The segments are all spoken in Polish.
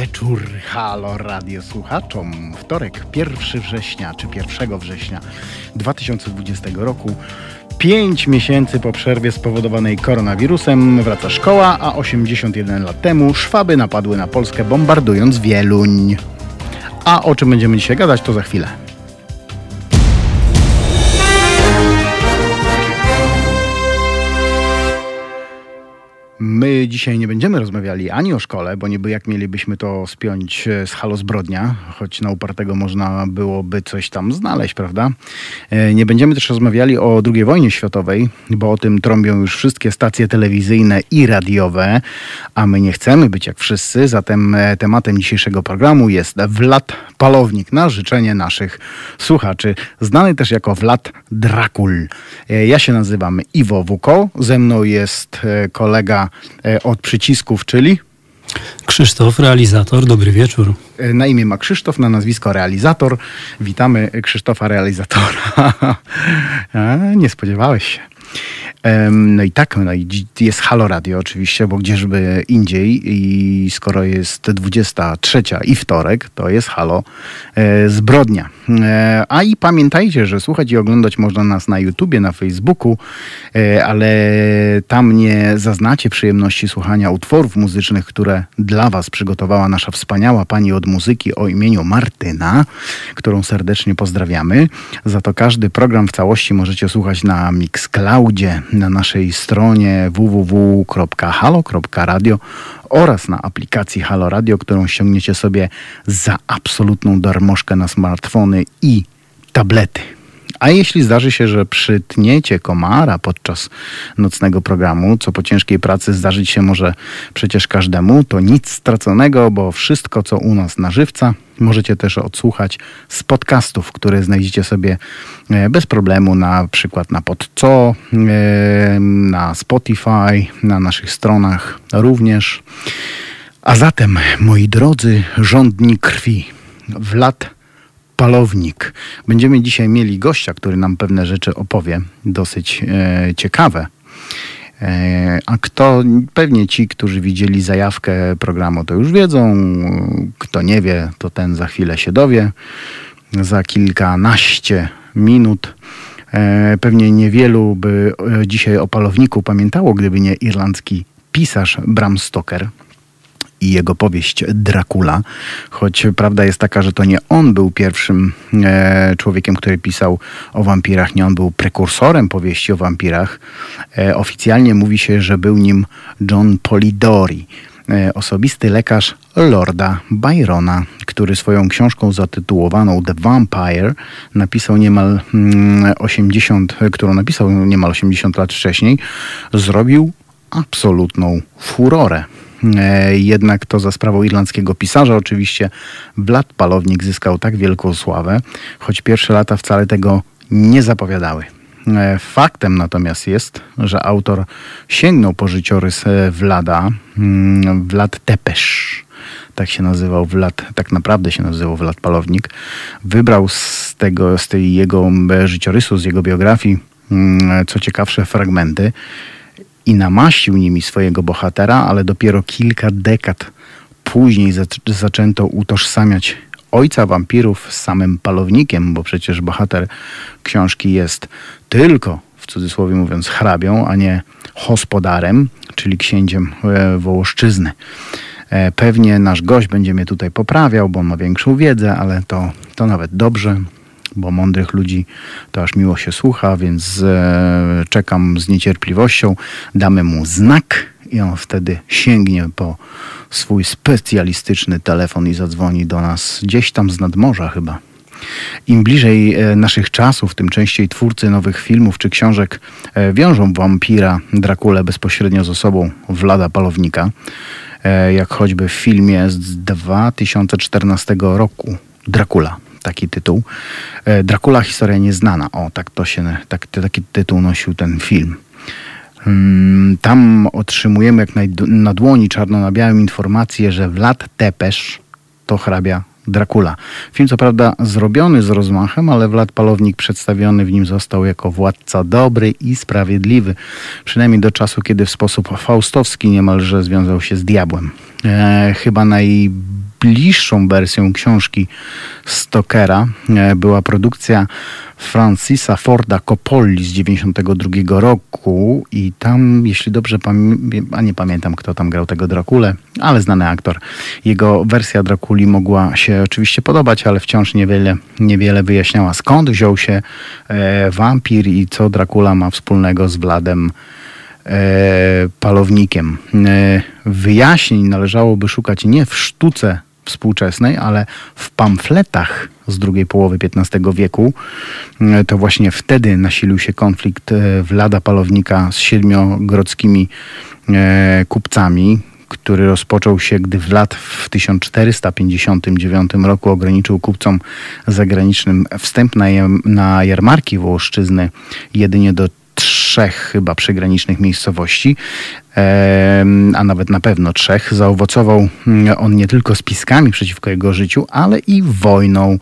wieczór, halo radio słuchaczom. Wtorek, 1 września, czy 1 września 2020 roku. Pięć miesięcy po przerwie spowodowanej koronawirusem wraca szkoła, a 81 lat temu szwaby napadły na Polskę bombardując Wieluń. A o czym będziemy dzisiaj gadać, to za chwilę. My dzisiaj nie będziemy rozmawiali ani o szkole, bo niby jak mielibyśmy to spiąć e, z Halo Zbrodnia, choć na upartego można byłoby coś tam znaleźć, prawda? E, nie będziemy też rozmawiali o II wojnie światowej, bo o tym trąbią już wszystkie stacje telewizyjne i radiowe, a my nie chcemy być jak wszyscy, zatem e, tematem dzisiejszego programu jest Wlad Palownik na życzenie naszych słuchaczy, znany też jako Wlad Drakul. Ja się nazywam Iwo Wuko, ze mną jest kolega E, od przycisków, czyli? Krzysztof, realizator, dobry wieczór. E, na imię ma Krzysztof, na nazwisko realizator. Witamy Krzysztofa realizatora. nie spodziewałeś się. No i tak, no i jest Halo Radio oczywiście, bo gdzieżby indziej i skoro jest 23 i wtorek, to jest Halo e, Zbrodnia. E, a i pamiętajcie, że słuchać i oglądać można nas na YouTubie, na Facebooku, e, ale tam nie zaznacie przyjemności słuchania utworów muzycznych, które dla Was przygotowała nasza wspaniała pani od muzyki o imieniu Martyna, którą serdecznie pozdrawiamy. Za to każdy program w całości możecie słuchać na Mixcloudzie, na naszej stronie www.halo.radio oraz na aplikacji Halo Radio, którą ściągniecie sobie za absolutną darmożkę na smartfony i tablety. A jeśli zdarzy się, że przytniecie komara podczas nocnego programu, co po ciężkiej pracy zdarzyć się może przecież każdemu, to nic straconego, bo wszystko, co u nas na żywca, możecie też odsłuchać z podcastów, które znajdziecie sobie e, bez problemu na przykład na Podco, e, na Spotify, na naszych stronach również. A zatem, moi drodzy, rządni krwi, w lat Palownik. Będziemy dzisiaj mieli gościa, który nam pewne rzeczy opowie, dosyć e, ciekawe. E, a kto, pewnie ci, którzy widzieli zajawkę programu, to już wiedzą. Kto nie wie, to ten za chwilę się dowie. Za kilkanaście minut. E, pewnie niewielu by e, dzisiaj o palowniku pamiętało, gdyby nie irlandzki pisarz Bram Stoker i jego powieść Dracula, choć prawda jest taka, że to nie on był pierwszym e, człowiekiem, który pisał o wampirach, nie on był prekursorem powieści o wampirach. E, oficjalnie mówi się, że był nim John Polidori, e, osobisty lekarz Lorda Byrona, który swoją książką zatytułowaną The Vampire napisał niemal 80, mm, którą napisał niemal 80 lat wcześniej, zrobił absolutną furorę. E, jednak to za sprawą irlandzkiego pisarza. Oczywiście Vlad Palownik zyskał tak wielką sławę, choć pierwsze lata wcale tego nie zapowiadały. E, faktem natomiast jest, że autor sięgnął po życiorys e, Vlada, mm, Vlad Tepesz, tak się nazywał Vlad, tak naprawdę się nazywał Vlad Palownik, wybrał z tego, z tej jego życiorysu, z jego biografii, mm, co ciekawsze fragmenty, i namaścił nimi swojego bohatera, ale dopiero kilka dekad później zaczęto utożsamiać ojca wampirów z samym palownikiem, bo przecież bohater książki jest tylko, w cudzysłowie mówiąc, hrabią, a nie hospodarem, czyli księciem e, Wołoszczyzny. E, pewnie nasz gość będzie mnie tutaj poprawiał, bo ma większą wiedzę, ale to, to nawet dobrze bo mądrych ludzi to aż miło się słucha, więc e, czekam z niecierpliwością. Damy mu znak i on wtedy sięgnie po swój specjalistyczny telefon i zadzwoni do nas gdzieś tam z nadmorza chyba. Im bliżej e, naszych czasów, tym częściej twórcy nowych filmów czy książek e, wiążą wampira Drakule bezpośrednio z osobą Wlada Palownika, e, jak choćby w filmie z 2014 roku Dracula taki tytuł. E, Dracula historia nieznana. O, tak to się, tak, taki tytuł nosił ten film. Mm, tam otrzymujemy jak na dłoni czarno na białym informację, że Vlad Tepesz to hrabia Dracula. Film co prawda zrobiony z rozmachem, ale Vlad Palownik przedstawiony w nim został jako władca dobry i sprawiedliwy. Przynajmniej do czasu, kiedy w sposób faustowski niemalże związał się z diabłem. E, chyba najbliższą wersją książki Stokera e, była produkcja Francisa Forda Coppoli z 92 roku i tam, jeśli dobrze pamiętam, a nie pamiętam kto tam grał tego Drakulę, ale znany aktor. Jego wersja Drakuli mogła się oczywiście podobać, ale wciąż niewiele, niewiele wyjaśniała skąd wziął się e, wampir i co Dracula ma wspólnego z Wladem e, Palownikiem. E, wyjaśnień należałoby szukać nie w sztuce współczesnej, ale w pamfletach z drugiej połowy XV wieku. E, to właśnie wtedy nasilił się konflikt e, Wlada Palownika z siedmiogrodzkimi e, kupcami, który rozpoczął się, gdy Wlad w 1459 roku ograniczył kupcom zagranicznym wstęp na, na jarmarki Wołoszczyzny jedynie do trzech chyba przygranicznych miejscowości, a nawet na pewno trzech. Zaowocował mm, on nie tylko spiskami przeciwko jego życiu, ale i wojną,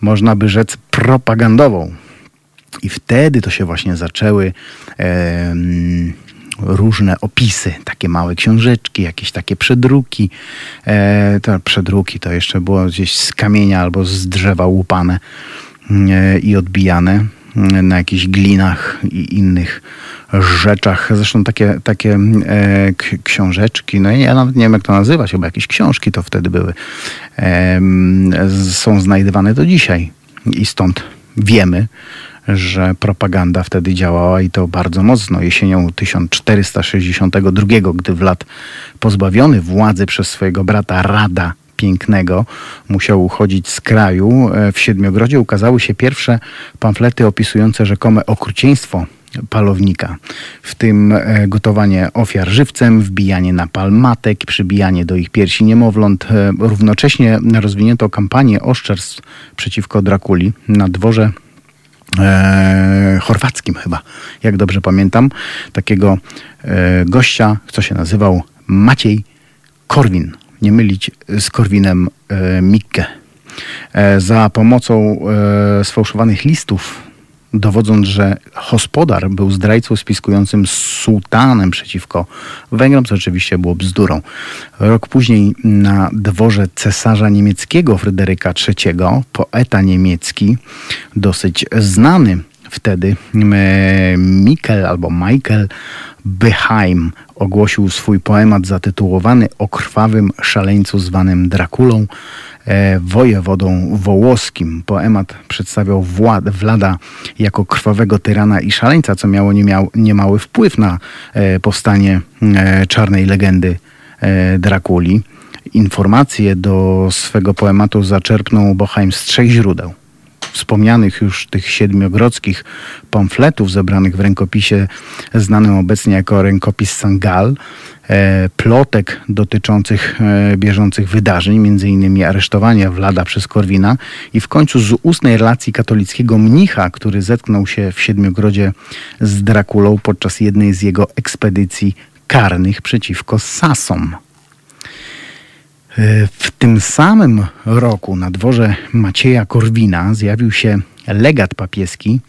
można by rzec propagandową. I wtedy to się właśnie zaczęły różne opisy, takie małe książeczki, jakieś takie przedruki. E, te przedruki to jeszcze było gdzieś z kamienia albo z drzewa łupane e, i odbijane na jakichś glinach i innych rzeczach. Zresztą takie, takie e, książeczki, no ja nawet nie wiem jak to nazywać, chyba jakieś książki to wtedy były, e, są znajdywane do dzisiaj. I stąd wiemy, że propaganda wtedy działała i to bardzo mocno. Jesienią 1462, gdy Wlad pozbawiony władzy przez swojego brata Rada pięknego musiał uchodzić z kraju. E, w Siedmiogrodzie ukazały się pierwsze pamflety opisujące rzekome okrucieństwo palownika, w tym e, gotowanie ofiar żywcem, wbijanie na palmatek, przybijanie do ich piersi niemowląt. E, równocześnie rozwinięto kampanię oszczerstw przeciwko Drakuli na dworze chorwackim chyba, jak dobrze pamiętam, takiego e, gościa, co się nazywał Maciej Korwin nie mylić z Korwinem e, Mikke. E, za pomocą e, sfałszowanych listów dowodząc, że hospodar był zdrajcą spiskującym z sułtanem przeciwko Węgrom, co oczywiście było bzdurą. Rok później na dworze cesarza niemieckiego Fryderyka III, poeta niemiecki, dosyć znany wtedy, Mikkel albo Michael Beheim ogłosił swój poemat zatytułowany o krwawym szaleńcu zwanym Drakulą, e, wojewodą wołoskim. Poemat przedstawiał Wład, Wlada jako krwawego tyrana i szaleńca, co miało niemiał, niemały wpływ na e, powstanie e, czarnej legendy e, Drakuli. Informacje do swego poematu zaczerpnął Boheim z trzech źródeł wspomnianych już tych siedmiogrodzkich pamfletów zebranych w rękopisie znanym obecnie jako rękopis Sangal, e, plotek dotyczących e, bieżących wydarzeń, innymi aresztowania Wlada przez Korwina i w końcu z ustnej relacji katolickiego mnicha, który zetknął się w Siedmiogrodzie z Drakulą podczas jednej z jego ekspedycji karnych przeciwko Sasom. E, w tym samym roku na dworze Macieja Korwina zjawił się legat papieski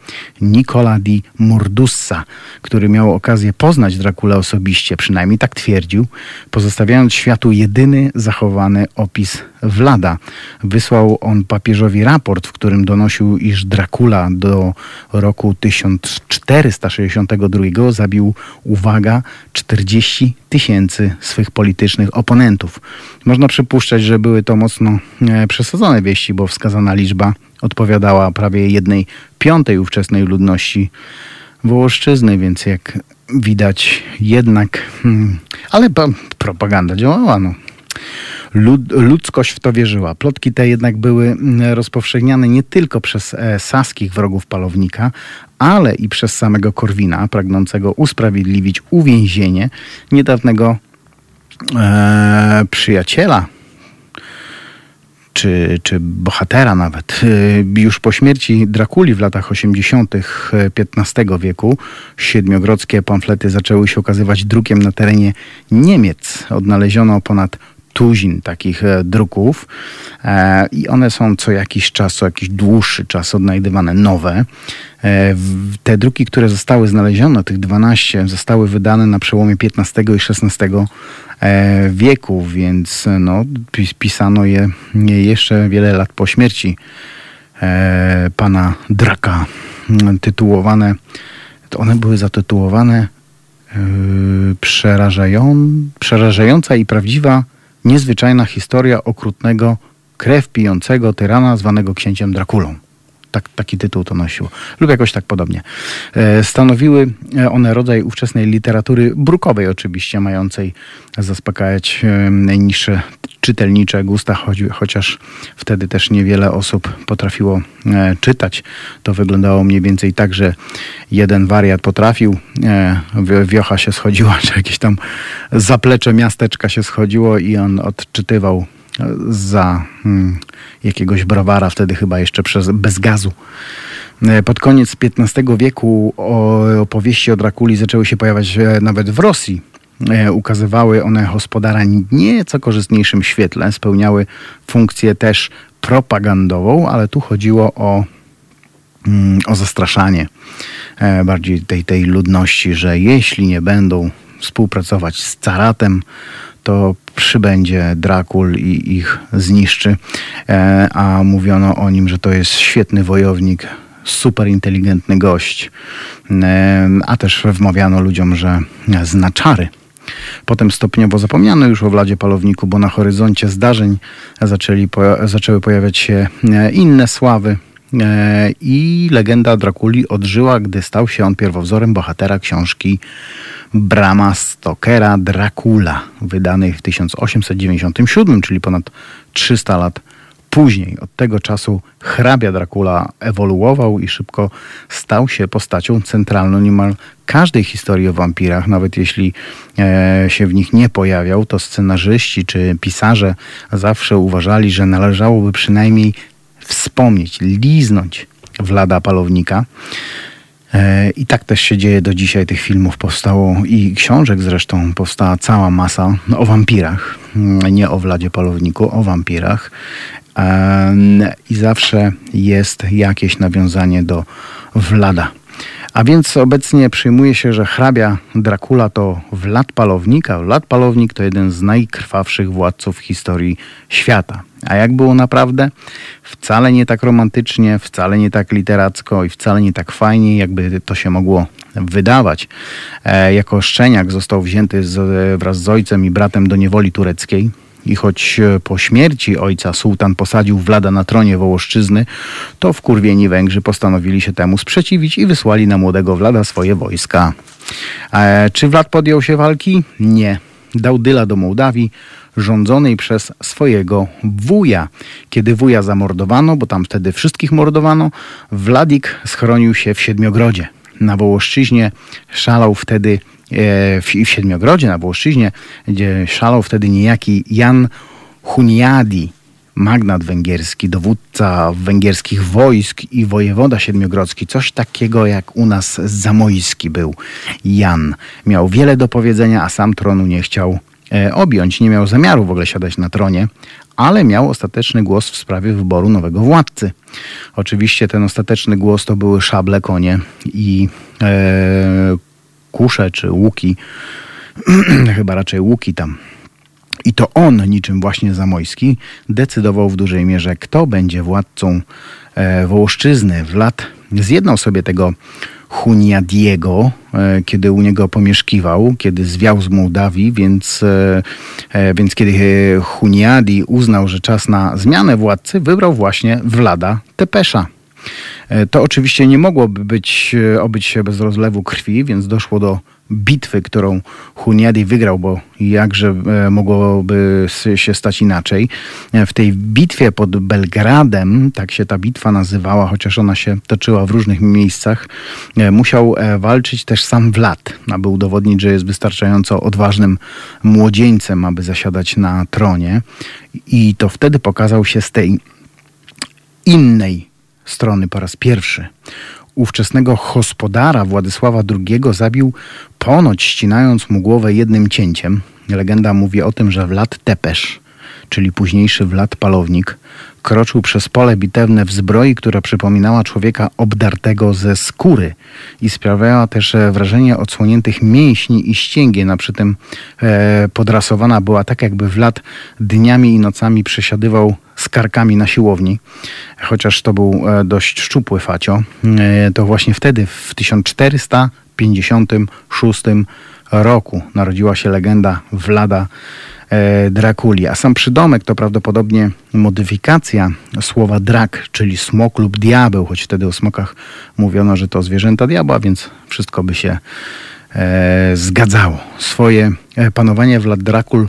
Nicola di Murdussa, który miał okazję poznać Dracula osobiście, przynajmniej tak twierdził, pozostawiając światu jedyny zachowany opis Wlada. Wysłał on papieżowi raport, w którym donosił, iż Dracula do roku 1462 zabił, uwaga, 40 tysięcy swych politycznych oponentów. Można przypuszczać, że były to mocno e, przesadzone wieści, bo wskazana liczba odpowiadała prawie jednej piątej ówczesnej ludności Wołoszczyzny, więc jak widać jednak, hmm, ale propaganda działała, no. Lud, ludzkość w to wierzyła. Plotki te jednak były mm, rozpowszechniane nie tylko przez e, saskich wrogów palownika, ale i przez samego Korwina, pragnącego usprawiedliwić uwięzienie niedawnego e, przyjaciela czy, czy bohatera nawet. Y, już po śmierci Drakuli w latach 80. XV wieku siedmiogrodzkie pamflety zaczęły się okazywać drukiem na terenie Niemiec. Odnaleziono ponad tuzin takich e, druków e, i one są co jakiś czas, co jakiś dłuższy czas odnajdywane nowe. E, te druki, które zostały znalezione, tych 12, zostały wydane na przełomie XV i XVI wieku, więc no, pisano je jeszcze wiele lat po śmierci pana Draka. Tytułowane, to one były zatytułowane przerażają, przerażająca i prawdziwa niezwyczajna historia okrutnego, krew pijącego tyrana zwanego księciem Drakulą. Tak, taki tytuł to nosiło. Lub jakoś tak podobnie. E, stanowiły one rodzaj ówczesnej literatury brukowej oczywiście, mającej zaspokajać e, najniższe czytelnicze gusta, chociaż wtedy też niewiele osób potrafiło e, czytać. To wyglądało mniej więcej tak, że jeden wariat potrafił, e, wiocha się schodziła, czy jakieś tam zaplecze miasteczka się schodziło i on odczytywał e, za hmm, jakiegoś browara, wtedy chyba jeszcze przez, bez gazu. E, pod koniec XV wieku opowieści o Drakuli zaczęły się pojawiać e, nawet w Rosji ukazywały one gospodara nieco korzystniejszym świetle, spełniały funkcję też propagandową, ale tu chodziło o, mm, o zastraszanie e, bardziej tej, tej ludności, że jeśli nie będą współpracować z caratem, to przybędzie Drakul i ich zniszczy. E, a mówiono o nim, że to jest świetny wojownik, super inteligentny gość. A też wmawiano ludziom, że zna czary. Potem stopniowo zapomniano już o Władzie Palowniku, bo na horyzoncie zdarzeń zaczęli, zaczęły pojawiać się e, inne sławy. E, I legenda Drakuli odżyła, gdy stał się on pierwowzorem bohatera książki Brama Stokera Dracula, wydanej w 1897, czyli ponad 300 lat później. Od tego czasu hrabia Dracula ewoluował i szybko stał się postacią centralną niemal każdej historii o wampirach. Nawet jeśli e, się w nich nie pojawiał, to scenarzyści czy pisarze zawsze uważali, że należałoby przynajmniej wspomnieć, liznąć Wlada Palownika. E, I tak też się dzieje do dzisiaj. Tych filmów powstało i książek zresztą powstała cała masa o wampirach. Nie o Wladzie Palowniku, o wampirach i zawsze jest jakieś nawiązanie do Wlada. A więc obecnie przyjmuje się, że hrabia Dracula to Wlad Palownika. Wlad Palownik to jeden z najkrwawszych władców historii świata. A jak było naprawdę? Wcale nie tak romantycznie, wcale nie tak literacko i wcale nie tak fajnie, jakby to się mogło wydawać. E, jako szczeniak został wzięty z, wraz z ojcem i bratem do niewoli tureckiej. I choć e, po śmierci ojca sułtan posadził Wlada na tronie Wołoszczyzny, to wkurwieni Węgrzy postanowili się temu sprzeciwić i wysłali na młodego Wlada swoje wojska. E, czy Wlad podjął się walki? Nie. Dał dyla do Mołdawii, rządzonej przez swojego wuja. Kiedy wuja zamordowano, bo tam wtedy wszystkich mordowano, Wladik schronił się w Siedmiogrodzie. Na Wołoszczyźnie szalał wtedy w, w Siedmiogrodzie na Włoszczyźnie, gdzie szalał wtedy niejaki Jan Huniadi, magnat węgierski, dowódca węgierskich wojsk i wojewoda siedmiogrodzki. Coś takiego jak u nas Zamojski był Jan. Miał wiele do powiedzenia, a sam tronu nie chciał e, objąć. Nie miał zamiaru w ogóle siadać na tronie, ale miał ostateczny głos w sprawie wyboru nowego władcy. Oczywiście ten ostateczny głos to były szable, konie i e, kusze czy łuki, chyba raczej łuki tam. I to on, niczym właśnie Zamojski, decydował w dużej mierze, kto będzie władcą e, Wołoszczyzny. W lat zjednał sobie tego Huniadiego, e, kiedy u niego pomieszkiwał, kiedy zwiał z Mołdawii, więc, e, e więc kiedy Huniadi uznał, że czas na zmianę władcy, wybrał właśnie Wlada Tepesza. E, to oczywiście nie mogłoby być, e, obyć się bez rozlewu krwi, więc doszło do bitwy, którą Huniadi wygrał, bo jakże e, mogłoby się stać inaczej. W tej bitwie pod Belgradem, tak się ta bitwa nazywała, chociaż ona się toczyła w różnych miejscach, musiał walczyć też sam Wlad, aby udowodnić, że jest wystarczająco odważnym młodzieńcem, aby zasiadać na tronie. I to wtedy pokazał się z tej innej strony po raz pierwszy. Ówczesnego gospodara Władysława II zabił ponoć ścinając mu głowę jednym cięciem. Legenda mówi o tym, że Wlad Tepesz czyli późniejszy Wlad Palownik, kroczył przez pole bitewne w zbroi, która przypominała człowieka obdartego ze skóry i sprawiała też e, wrażenie odsłoniętych mięśni i ścięgien, a przy tym e, podrasowana była tak, jakby Wlad dniami i nocami przesiadywał z karkami na siłowni, chociaż to był e, dość szczupły facio. E, to właśnie wtedy, w 1456 roku, narodziła się legenda Wlada Drakuli. A sam przydomek to prawdopodobnie modyfikacja słowa drak, czyli smok lub diabeł, choć wtedy o smokach mówiono, że to zwierzęta diabła, więc wszystko by się e, zgadzało. Swoje e, panowanie Vlad Drakul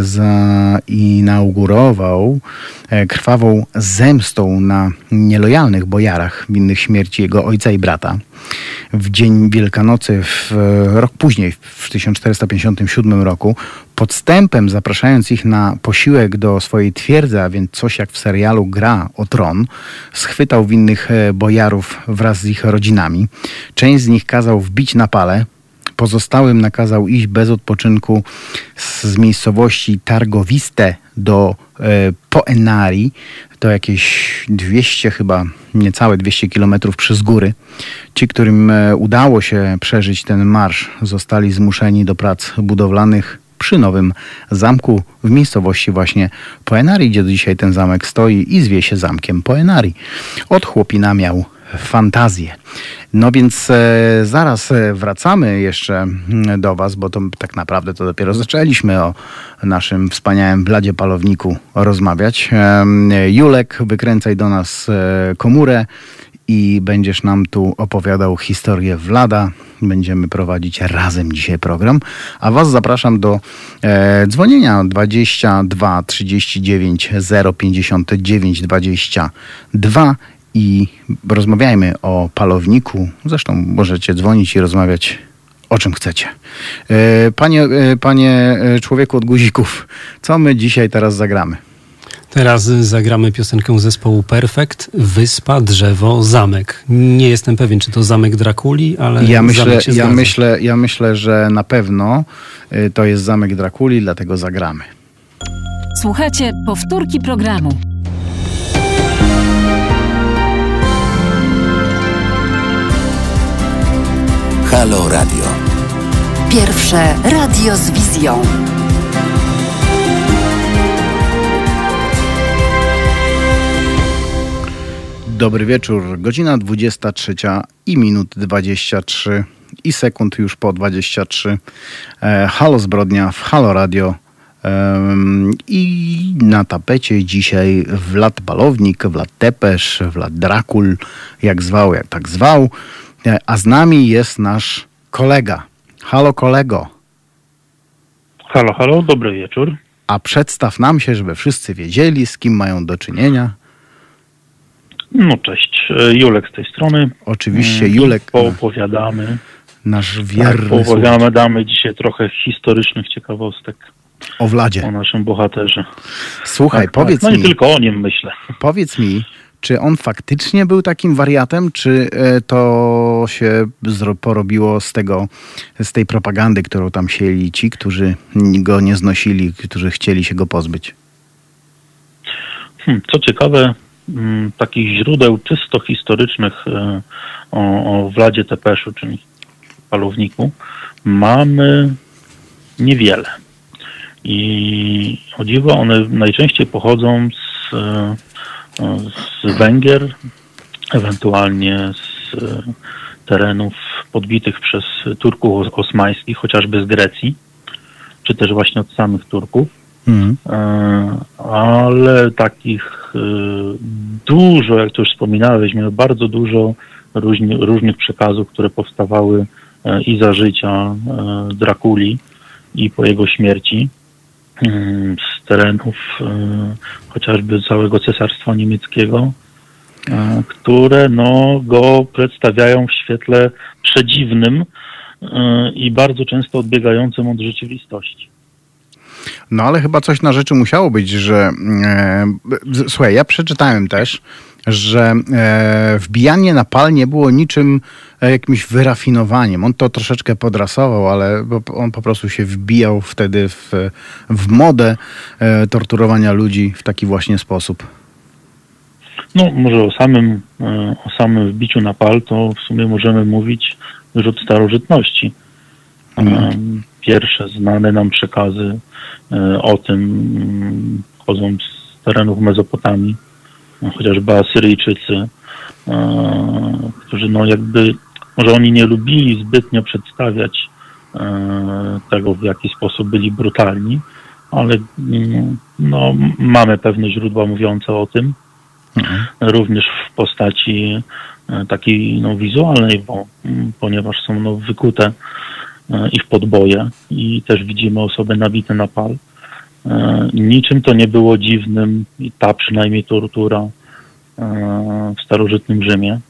zainaugurował krwawą zemstą na nielojalnych bojarach winnych śmierci jego ojca i brata w dzień Wielkanocy, w rok później, w 1457 roku, podstępem zapraszając ich na posiłek do swojej twierdzy, a więc coś jak w serialu Gra o Tron, schwytał winnych e, bojarów wraz z ich rodzinami. Część z nich kazał wbić na pale, pozostałym nakazał iść bez odpoczynku z miejscowości Targowiste do e, Poenari, to jakieś 200 chyba, niecałe 200 kilometrów przez góry. Ci, którym e, udało się przeżyć ten marsz, zostali zmuszeni do prac budowlanych przy nowym zamku w miejscowości właśnie Poenari, gdzie dzisiaj ten zamek stoi i zwie się zamkiem Poenari. Od chłopina miał fantazję. No więc e, zaraz e, wracamy jeszcze mm, do Was, bo to tak naprawdę to dopiero zaczęliśmy o naszym wspaniałym bladzie palowniku rozmawiać. Julek, wykręcaj do nas e, komórę i będziesz nam tu opowiadał historię Wlada. Będziemy prowadzić razem dzisiaj program, a Was zapraszam do e, dzwonienia 22 39 059 22 i rozmawiajmy o palowniku. Zresztą możecie dzwonić i rozmawiać o czym chcecie. E, panie, e, panie e, człowieku od guzików, co my dzisiaj teraz zagramy? Teraz zagramy piosenkę zespołu Perfect, Wyspa, Drzewo, Zamek. Nie jestem pewien, czy to Zamek Drakuli, ale ja myślę, ja myślę, ja myślę, że na pewno to jest Zamek Drakuli, dlatego zagramy. Słuchajcie powtórki programu. Halo Radio. Pierwsze radio z wizją. Dobry wieczór. Godzina 23 i minut 23 i sekund już po 23. E, Halo Zbrodnia w Halo Radio. I na tapecie dzisiaj Wlad Balownik, Wlad Tepesz, Wlad Drakul, jak zwał, jak tak zwał. A z nami jest nasz kolega. Halo kolego. Halo, halo, dobry wieczór. A przedstaw nam się, żeby wszyscy wiedzieli, z kim mają do czynienia. No cześć, e, Julek z tej strony. Oczywiście, mm, Julek. Poopowiadamy. Nasz wierny tak, Poopowiadamy, damy dzisiaj trochę historycznych ciekawostek. O Vladzie. O naszym bohaterze. Słuchaj, tak, powiedz tak. no mi. No nie tylko o nim myślę. Powiedz mi, czy on faktycznie był takim wariatem, czy e, to się porobiło z tego, z tej propagandy, którą tam sieli ci, którzy go nie znosili, którzy chcieli się go pozbyć? Hmm, co ciekawe, mm, takich źródeł czysto historycznych e, o, o Władzie Tepeszu, czyli palowniku, mamy niewiele. I o dziwo one najczęściej pochodzą z e, z Węgier, ewentualnie z e, terenów podbitych przez Turków osmańskich, chociażby z Grecji, czy też właśnie od samych Turków. Mhm. E, ale takich e, dużo, jak to już wspominałeś, miałem bardzo dużo różni, różnych przekazów, które powstawały i za życia Drakuli, i po jego śmierci. Mm, z terenów e, chociażby całego Cesarstwa Niemieckiego, e, które no, go przedstawiają w świetle przedziwnym e, i bardzo często odbiegającym od rzeczywistości. No ale chyba coś na rzeczy musiało być, że słuchaj, ja przeczytałem też że e, wbijanie na pal nie było niczym e, jakimś wyrafinowaniem. On to troszeczkę podrasował, ale on po prostu się wbijał wtedy w, w modę e, torturowania ludzi w taki właśnie sposób. No, może o samym, e, o samym wbiciu na pal to w sumie możemy mówić już od starożytności. Mhm. Pierwsze znane nam przekazy e, o tym mm, chodzą z terenów Mezopotamii, chociażby Asyryjczycy, e, którzy no jakby, może oni nie lubili zbytnio przedstawiać tego, w jaki sposób byli brutalni, ale mm, no, mamy pewne źródła mówiące o tym, mhm. również w postaci e, takiej no, wizualnej, bo, mm, ponieważ są no, wykute e, ich podboje i też widzimy osoby nabite na pal. E, niczym to nie było dziwnym i ta przynajmniej tortura w starożytnym Rzymie.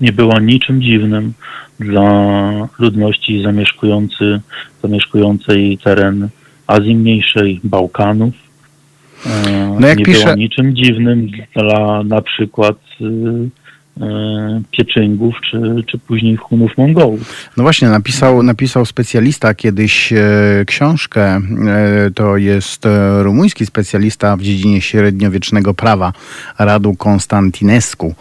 Nie była niczym dziwnym dla ludności zamieszkujący, zamieszkującej teren Azji Mniejszej, Bałkanów, no jak nie pisze... było niczym dziwnym dla na przykład y, Pieczyngów, czy, czy później Hunów Mongołów. No właśnie, napisał, napisał specjalista kiedyś e, książkę, e, to jest e, rumuński specjalista w dziedzinie średniowiecznego prawa, Radu Konstantinescu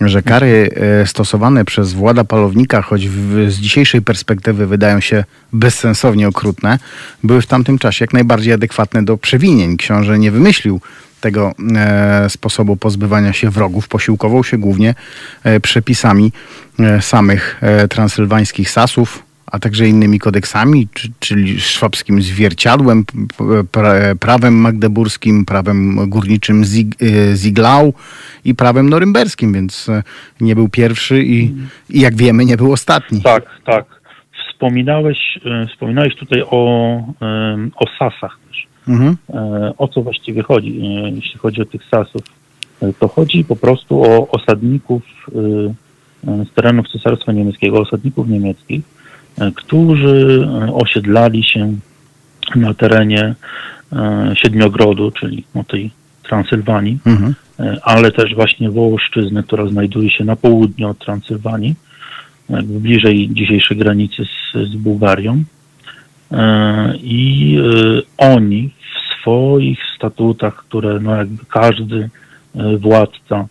że kary e, stosowane przez włada palownika, choć w, z dzisiejszej perspektywy wydają się bezsensownie okrutne, były w tamtym czasie jak najbardziej adekwatne do przewinień. Książę nie wymyślił tego e, sposobu pozbywania się wrogów. Posiłkował się głównie e, przepisami e, samych transylwańskich sasów, a także innymi kodeksami, czyli szwabskim zwierciadłem, prawem magdeburskim, prawem górniczym Ziglau i prawem norymberskim, więc nie był pierwszy i, i jak wiemy nie był ostatni. Tak, tak. Wspominałeś, wspominałeś tutaj o, o sasach. Mhm. E, o co właściwie chodzi, jeśli chodzi o tych sasów? To chodzi po prostu o osadników z terenów Cesarstwa Niemieckiego, osadników niemieckich, którzy osiedlali się na terenie Siedmiogrodu, czyli no tej Transylwanii, mhm. ale też właśnie Wołoszczyzny, która znajduje się na południu od Transylwanii, bliżej dzisiejszej granicy z, z Bułgarią. I oni swoich statutach, które no jakby każdy władca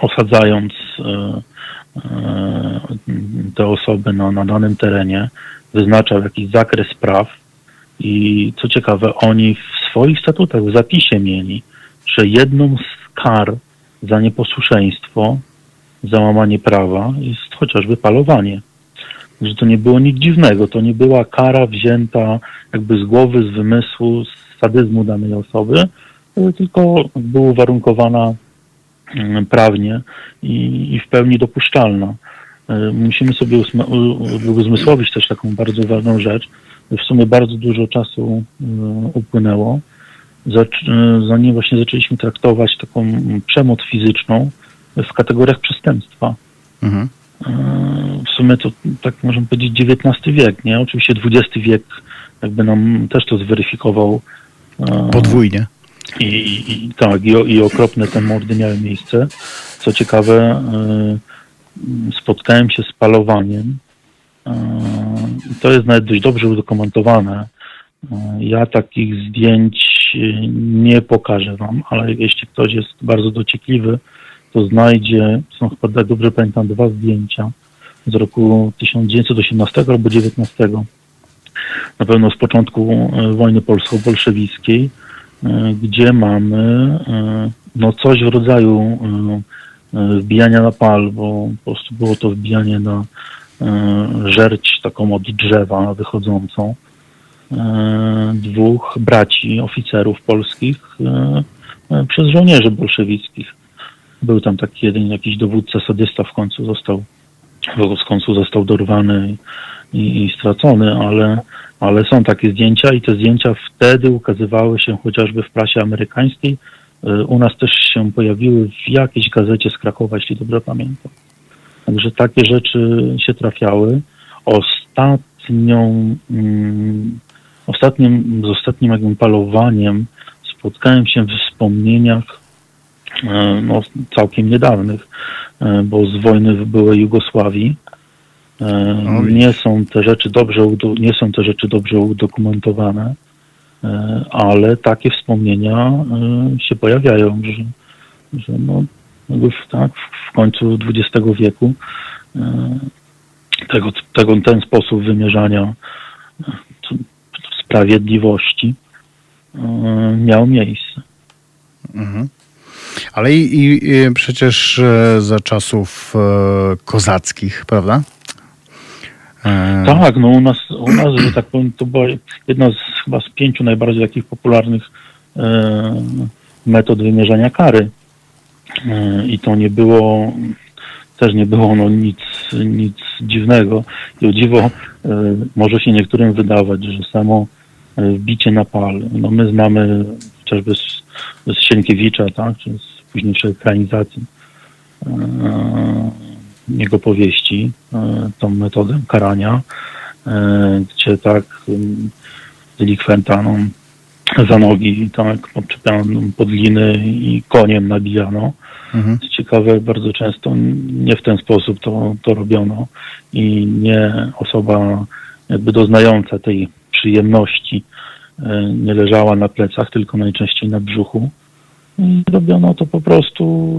osadzając E, te osoby na, na danym terenie, wyznaczał jakiś zakres praw i co ciekawe, oni w swoich statutach, w zapisie mieli, że jedną z kar za nieposłuszeństwo, za łamanie prawa jest chociażby palowanie. Że to nie było nic dziwnego, to nie była kara wzięta jakby z głowy, z wymysłu, z sadyzmu danej osoby, tylko była warunkowana Mm, prawnie i, i w pełni dopuszczalna. E, musimy sobie uzmysłowić też taką bardzo ważną rzecz. W sumie bardzo dużo czasu e, upłynęło, e, zanim właśnie zaczęliśmy traktować taką przemoc fizyczną w kategoriach przestępstwa. Mhm. W sumie to tak możemy powiedzieć XIX wiek, nie? Oczywiście XX wiek jakby nam też to zweryfikował. Podwójnie. I, i tak, i, i okropne te mordy miały miejsce. Co ciekawe, y, spotkałem się z palowaniem. Y, to jest nawet dość dobrze udokumentowane. Y, ja takich zdjęć nie pokażę wam, ale jeśli ktoś jest bardzo dociekliwy, to znajdzie, są chyba, dobrze pamiętam, dwa zdjęcia z roku 1918 albo 19. Na pewno z początku wojny polsko-bolszewickiej E, gdzie mamy e, no coś w rodzaju e, wbijania na pal, bo po prostu było to wbijanie na żerć taką od drzewa wychodzącą dwóch braci, oficerów polskich przez żołnierzy bolszewickich. Był tam taki jeden jakiś dowódca sadysta w końcu został w końcu został dorwany i, i stracony, ale ale są takie zdjęcia i te zdjęcia wtedy ukazywały się chociażby w prasie amerykańskiej. Y, u nas też się pojawiły w jakiejś gazecie z Krakowa, jeśli dobrze pamiętam. Także takie rzeczy się trafiały. Ostatnią, mm, ostatnim, z ostatnim jakby palowaniem spotkałem się w wspomnieniach e, no, całkiem niedawnych, e, bo z wojny w byłej Jugosławii. E, O, widzisz. Nie są te rzeczy dobrze, nie są te rzeczy dobrze udokumentowane, e, ale takie wspomnienia e, się pojawiają, że, że no, tak, w końcu XX wieku e, tego, tego, ten sposób wymierzania e, sprawiedliwości e, miał miejsce. Mhm. Ale i, i, i przecież e, za czasów e, kozackich, prawda? E, Tak, no u nas, u nas, że tak powiem, to była jedna z chyba z pięciu najbardziej takich popularnych e, metod wymierzania kary. E, I to nie było, też nie było no nic, nic dziwnego. I o dziwo e, może się niektórym wydawać, że samo bicie na pal, no my znamy chociażby z, z Sienkiewicza, tak, czy z późniejszej ekranizacji e, jego powieści, e, tą metodę karania, e, gdzie tak delikwenta no, za nogi tak podczepiano pod liny i koniem nabijano. mhm. Co ciekawe, bardzo często nie w ten sposób to, to robiono i nie osoba jakby doznająca tej przyjemności nie leżała na plecach, tylko najczęściej na brzuchu. I robiono to po prostu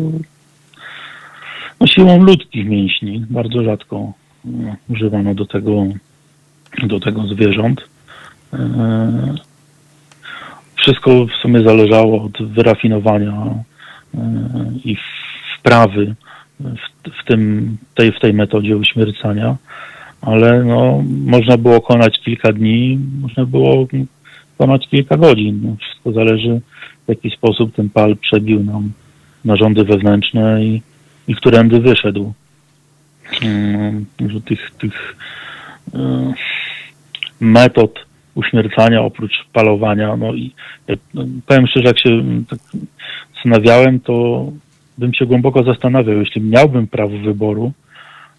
no, siłą ludzkich mięśni. Bardzo rzadko e, używano do tego, do tego zwierząt. E, Wszystko w sumie zależało od wyrafinowania e, i wprawy w, w, tym, tej, w tej metodzie uśmiercania, ale no, można było konać kilka dni, można było konać kilka godzin. No, wszystko zależy w jaki sposób ten pal przebił nam narządy wewnętrzne i, i którędy wyszedł. Mm, Że tych, tych e, metod uśmiercania oprócz palowania, no i jak, no, powiem szczerze, jak się mm, tak zastanawiałem, to bym się głęboko zastanawiał, jeśli miałbym prawo wyboru,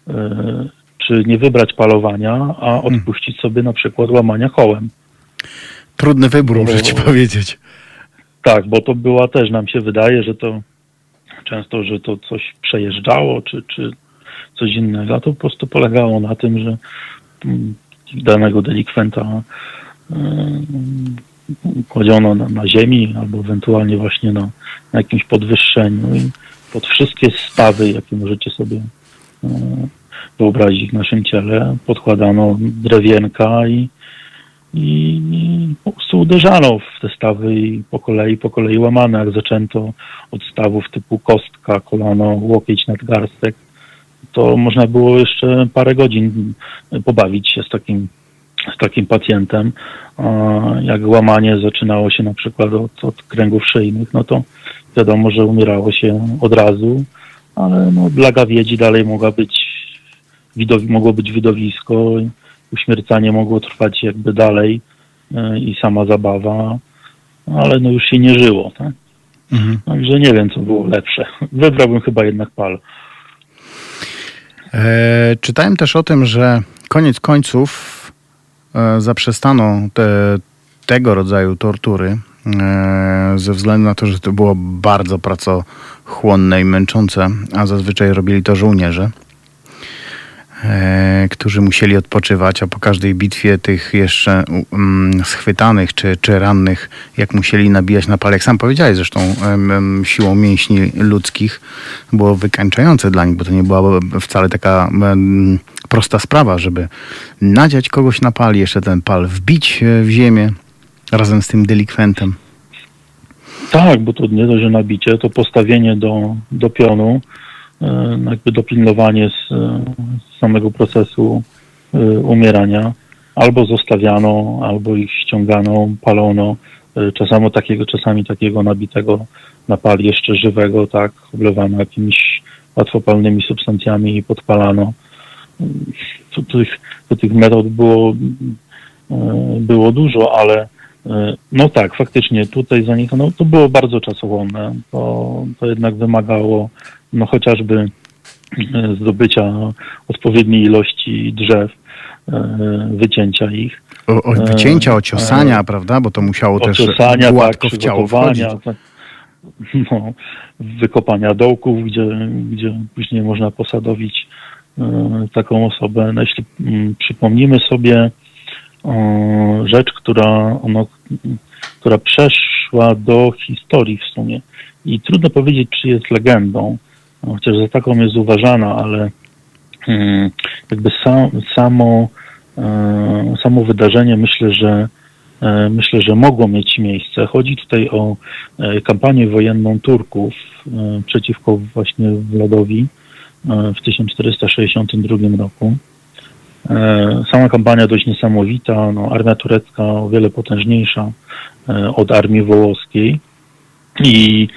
e, czy nie wybrać palowania, a odpuścić sobie na przykład łamania kołem. Trudny wybór, muszę ci Bo- powiedzieć. Tak, bo to była też, nam się wydaje, że to często, że to coś przejeżdżało, czy, czy coś innego, a to po prostu polegało na tym, że mm, danego delikwenta mm, kładziono na, na ziemi albo ewentualnie właśnie na, na jakimś podwyższeniu i pod wszystkie stawy, jakie możecie sobie e, wyobrazić w naszym ciele, podkładano drewienka i, i po prostu uderzano w te stawy i po kolei, po kolei łamano, jak zaczęto od stawów typu kostka, kolano, łokieć, nadgarstek, to można było jeszcze parę godzin pobawić się z takim, z takim pacjentem. Jak łamanie zaczynało się na przykład od, od kręgów szyjnych, no to wiadomo, że umierało się od razu, ale no, dla gawiedzi dalej mogła być, widowi, mogło być widowisko, uśmiercanie mogło trwać jakby dalej e, i sama zabawa, ale no już się nie żyło. Tak? Mhm. Także nie wiem, co było lepsze. Wybrałbym chyba jednak pal. E, czytałem też o tym, że koniec końców e, zaprzestano te, tego rodzaju tortury e, ze względu na to, że to było bardzo pracochłonne i męczące, a zazwyczaj robili to żołnierze, którzy musieli odpoczywać, a po każdej bitwie tych jeszcze um, schwytanych czy, czy rannych, jak musieli nabijać na pal, jak sam powiedziałeś zresztą, siłą mięśni ludzkich, było wykańczające dla nich, bo to nie była wcale taka prosta sprawa, żeby nadziać kogoś na pal, jeszcze ten pal wbić e, w ziemię razem z tym delikwentem. Tak, bo to nie dość, że nabicie, to postawienie do, do pionu, e, jakby dopilnowanie z, e, z samego procesu e, umierania. Albo zostawiano, albo ich ściągano, palono. E, Czasami takiego, czasami takiego nabitego na pal jeszcze żywego, tak, oblewano jakimiś łatwopalnymi substancjami i podpalano. To, tych, to tych metod było, e, było dużo, ale e, no tak, faktycznie tutaj zanikano, to było bardzo czasochłonne. To, to jednak wymagało no chociażby e, zdobycia odpowiedniej ilości drzew, e, wycięcia ich, O, o E, wycięcia, ociosania, e, prawda? Bo to musiało też ociosania, gładko tak, w ciało wchodzić. Tak, no, wykopania dołków, gdzie, gdzie później można posadowić taką osobę. No, jeśli mm, przypomnimy sobie rzecz, która, ono, która przeszła do historii w sumie i trudno powiedzieć, czy jest legendą, chociaż za taką jest uważana, ale mm, jakby sam, samo, e, samo wydarzenie myślę, że e, myślę, że mogło mieć miejsce. Chodzi tutaj o e, kampanię wojenną Turków przeciwko właśnie Władowi w 1462 roku. Sama kampania dość niesamowita, no, armia turecka o wiele potężniejsza od armii wołoskiej i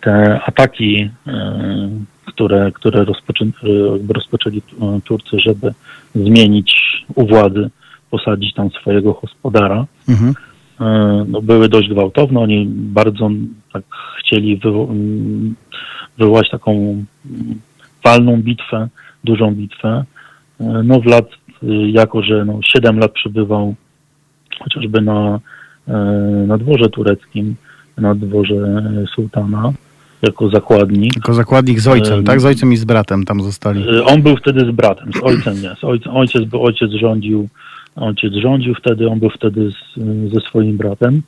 te ataki, e, które, które rozpoczę, e, rozpoczęli e, Turcy, żeby zmienić u władzy, posadzić tam swojego gospodara, Mhm. e, no, były dość gwałtowne. Oni bardzo tak chcieli wywo- wywołać taką walną bitwę, dużą bitwę. E, No Vlad, y, jako że no, 7 lat przebywał chociażby na, e, na dworze tureckim, na dworze sułtana, jako zakładnik. Jako zakładnik z ojcem, Em, tak? Z ojcem i z bratem tam zostali. Y, On był wtedy z bratem, z ojcem nie. Z ojcem, ojciec, był, ojciec rządził, ojciec rządził wtedy, on był wtedy z, ze swoim bratem.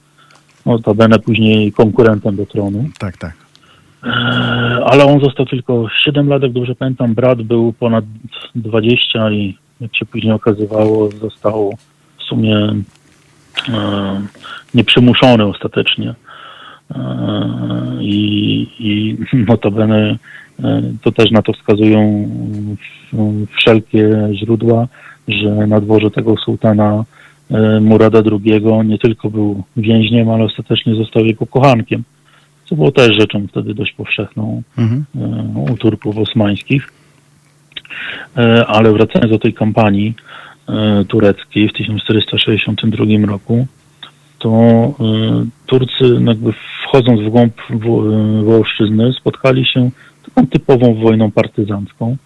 Notabene później konkurentem do tronu. Tak, tak. E, ale on został tylko 7 lat, jak dobrze pamiętam. Brat był ponad 20 i jak się później okazywało, został w sumie e, nieprzymuszony ostatecznie. E, I, i notabene e, to też na to wskazują wszelkie źródła, że na dworze tego sułtana e, Murada II nie tylko był więźniem, ale ostatecznie został jego kochankiem co było też rzeczą wtedy dość powszechną Mhm. u Turków osmańskich. Ale wracając do tej kampanii tureckiej w 1462 roku, to e, Turcy jakby wchodząc w głąb e, Wołoszczyzny spotkali się z taką typową wojną partyzancką.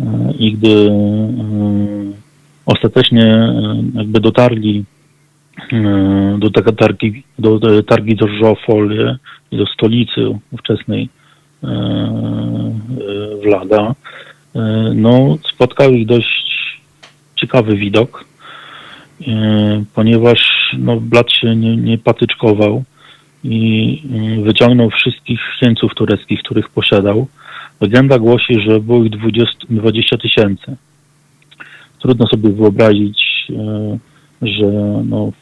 E, i gdy ostatecznie jakby dotarli do targi, do, targi do Żofolie i do stolicy ówczesnej Wlada, no spotkał ich dość ciekawy widok, ponieważ no, Blad się nie, nie patyczkował i e, wyciągnął wszystkich jeńców tureckich, których posiadał. Legenda głosi, że było ich 20 20 tysięcy. Trudno sobie wyobrazić, e, że no,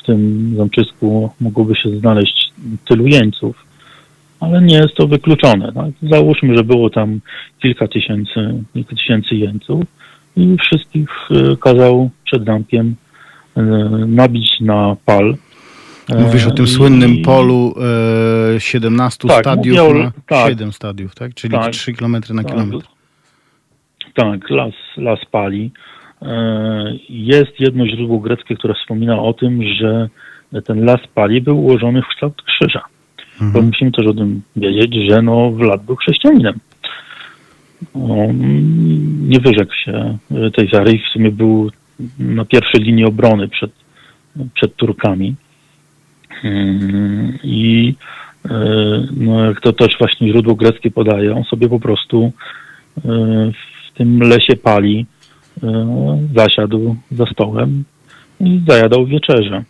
w tym zamczysku mogłoby się znaleźć tylu jeńców, ale nie jest to wykluczone. Tak? Załóżmy, że było tam kilka tysięcy, kilka tysięcy jeńców i wszystkich e, kazał przed zamkiem e, nabić na pal. E, Mówisz o tym i- słynnym polu e, 17 Tak, stadiów mówię na tak. 7 stadiów, tak? Czyli Tak. 3 km na Tak. kilometr. Tak, las, las pali. E, Jest jedno źródło greckie, które wspomina o tym, że ten las pali był ułożony w kształt krzyża. Bo Mhm. musimy też o tym wiedzieć, że no, Vlad był chrześcijaninem. On nie wyrzekł się tej wiary i w sumie był na pierwszej linii obrony przed, przed Turkami. I e, no, jak to też właśnie źródło greckie podaje, on sobie po prostu e, w tym lesie pali e, zasiadł za stołem i zajadał wieczerzę,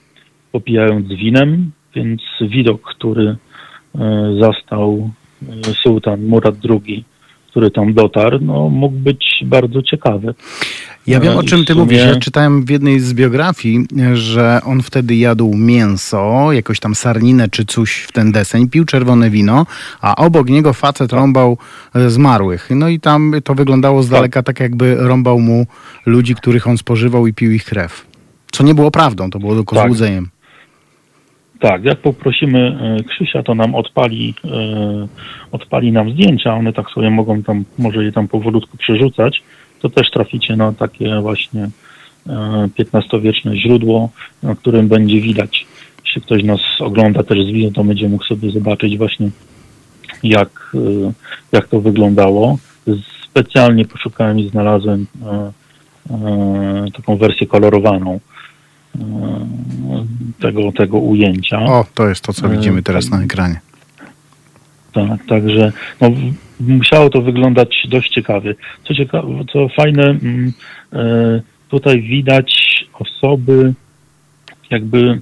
popijając winem, więc widok, który zastał sułtan Murad II, który tam dotarł, no, mógł być bardzo ciekawy. Ja wiem, o czym ty sumie- mówisz. Ja czytałem w jednej z biografii, że on wtedy jadł mięso, jakoś tam sarninę czy coś w ten deseń, pił czerwone wino, a obok niego facet rąbał e, zmarłych. No i tam to wyglądało z daleka tak, jakby rąbał mu ludzi, których on spożywał i pił ich krew. Co nie było prawdą, to było tylko Tak. złudzeniem. Tak, jak poprosimy e, Krzysia, to nam odpali, e, odpali nam zdjęcia, one tak sobie mogą tam, może je tam powolutku przerzucać, to też traficie na takie właśnie e, XV-wieczne źródło, na którym będzie widać, jeśli ktoś nas ogląda też z wideo, to będzie mógł sobie zobaczyć właśnie jak, e, jak to wyglądało. Specjalnie poszukałem i znalazłem e, e, taką wersję kolorowaną e, tego, tego ujęcia. O, to jest to, co E, widzimy teraz tak. na ekranie. Tak, także no, musiało to wyglądać dość ciekawie. Co ciekawe, co fajne, mm, e, tutaj widać osoby jakby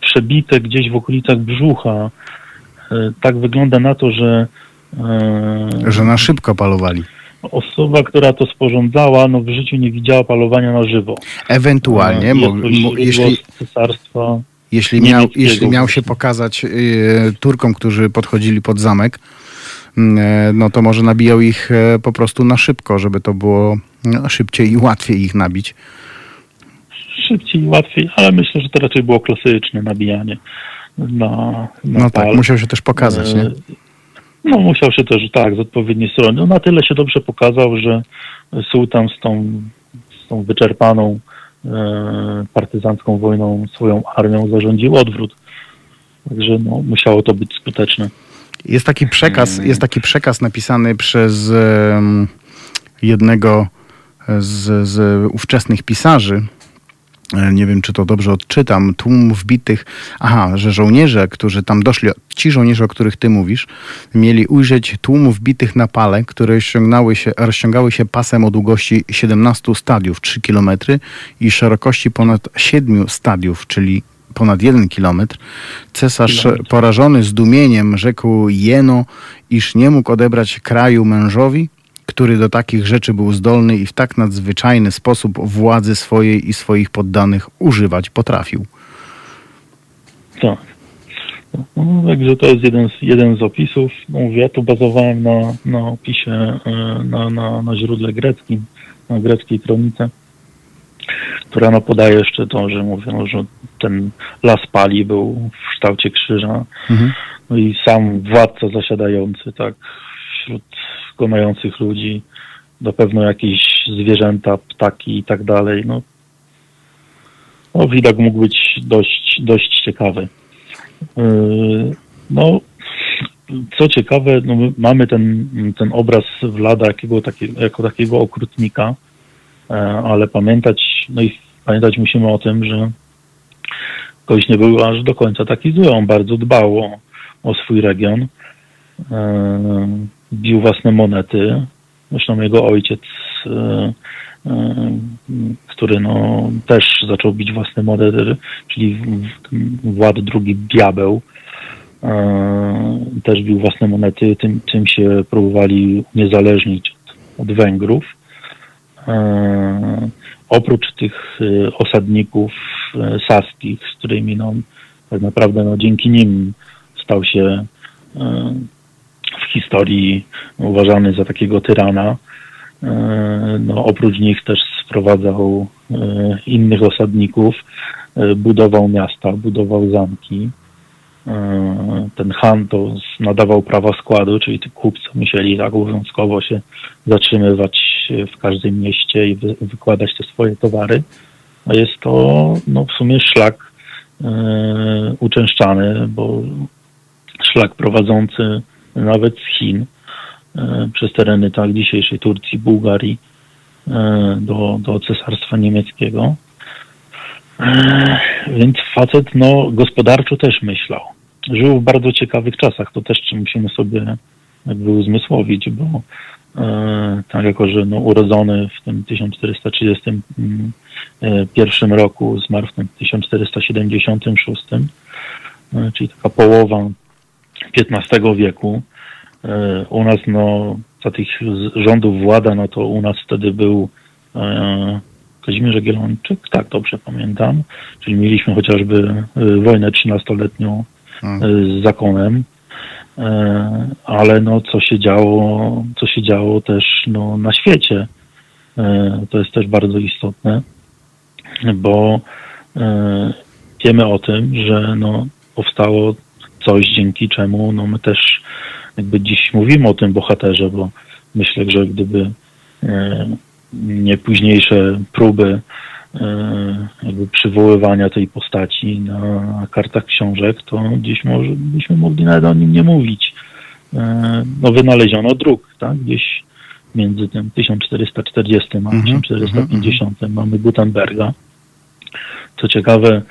przebite gdzieś w okolicach brzucha. E, tak wygląda na to, że e, Że na szybko palowali. osoba, która to sporządzała, no w życiu nie widziała palowania na żywo. Ewentualnie, źródło jeśli, cesarstwa. jeśli, miał, jeśli miał się pokazać y, Turkom, którzy podchodzili pod zamek, no to może nabijał ich e, po prostu na szybko, żeby to było no, szybciej i łatwiej ich nabić. Szybciej i łatwiej, ale myślę, że to raczej było klasyczne nabijanie na, na No tak, pal. musiał się też pokazać, nie? E, No musiał się też, tak, z odpowiedniej strony. No, na tyle się dobrze pokazał, że sułtan z tą, z tą wyczerpaną e, partyzancką wojną swoją armią zarządził odwrót. Także no, musiało to być skuteczne. Jest taki przekaz, Mm. jest taki przekaz napisany przez jednego z, z ówczesnych pisarzy. E, Nie wiem, czy to dobrze odczytam. Tłum wbitych. Aha, że żołnierze, którzy tam doszli, ci żołnierze, o których ty mówisz, mieli ujrzeć tłum wbitych na pale, które się, rozciągały się pasem o długości 17 stadiów, 3 km i szerokości ponad 7 stadiów, czyli ponad 1 kilometr. Cesarz Kilometr. porażony zdumieniem rzekł Jeno, iż nie mógł odebrać kraju mężowi, który do takich rzeczy był zdolny i w tak nadzwyczajny sposób władzy swojej i swoich poddanych używać potrafił. Tak. No, także to jest jeden z, jeden z opisów. Mówię, ja tu bazowałem na, na opisie, e, na, na, na źródle greckim, na greckiej kronice, która no, podaje jeszcze to, że mówią, że ten las pali był w kształcie krzyża. Mhm. No i sam władca zasiadający, tak, wśród konających ludzi, na pewno jakieś zwierzęta, ptaki i tak dalej. No, no widok mógł być dość, dość ciekawy. Yy, No, co ciekawe, no my mamy ten, ten obraz Wlada jakiego, takiego, jako takiego okrutnika, ale pamiętać, no i pamiętać musimy o tym, że Koś nie był aż do końca taki zły. On bardzo dbał o, o swój region. E, bił własne monety. Zresztą jego ojciec, e, e, który no, też zaczął bić własne monety, czyli Wład II Diabeł, e, też bił własne monety. Tym, tym się próbowali uniezależnić od, od Węgrów. E, oprócz tych e, osadników e, saskich, z którymi no, tak naprawdę no, dzięki nim stał się w historii uważany za takiego tyrana. No, oprócz nich też sprowadzał innych osadników, budował miasta, budował zamki. E, Ten Han to z- nadawał prawa składu, czyli ci kupcy musieli tak obowiązkowo się zatrzymywać w każdym mieście i wy, wykładać te swoje towary. A jest to no, w sumie szlak e, uczęszczany, bo szlak prowadzący nawet z Chin e, przez tereny tak dzisiejszej Turcji, Bułgarii do, do Cesarstwa Niemieckiego. E, Więc facet no, gospodarczo też myślał. Żył w bardzo ciekawych czasach, to też musimy sobie jakby uzmysłowić, bo e, tak jako, że no, urodzony w tym 1431 roku, zmarł w tym 1476, e, czyli taka połowa XV wieku. E, U nas no, za tych rządów włada, no to u nas wtedy był e, Kazimierz Jagiellończyk, tak dobrze pamiętam, czyli mieliśmy chociażby e, wojnę trzynastoletnią Mm. e, z zakonem, e, ale no co się działo, co się działo też no, na świecie, to jest też bardzo istotne, bo wiemy o tym, że no, powstało coś, dzięki czemu no, my też jakby dziś mówimy o tym bohaterze, bo myślę, że gdyby późniejsze próby e, jakby przywoływania tej postaci na kartach książek, to dziś może byśmy mogli nawet o nim nie mówić. E, No wynaleziono druk, tak? Gdzieś między tym 1440 a Mhm, 1450 mamy Gutenberga. Co ciekawe,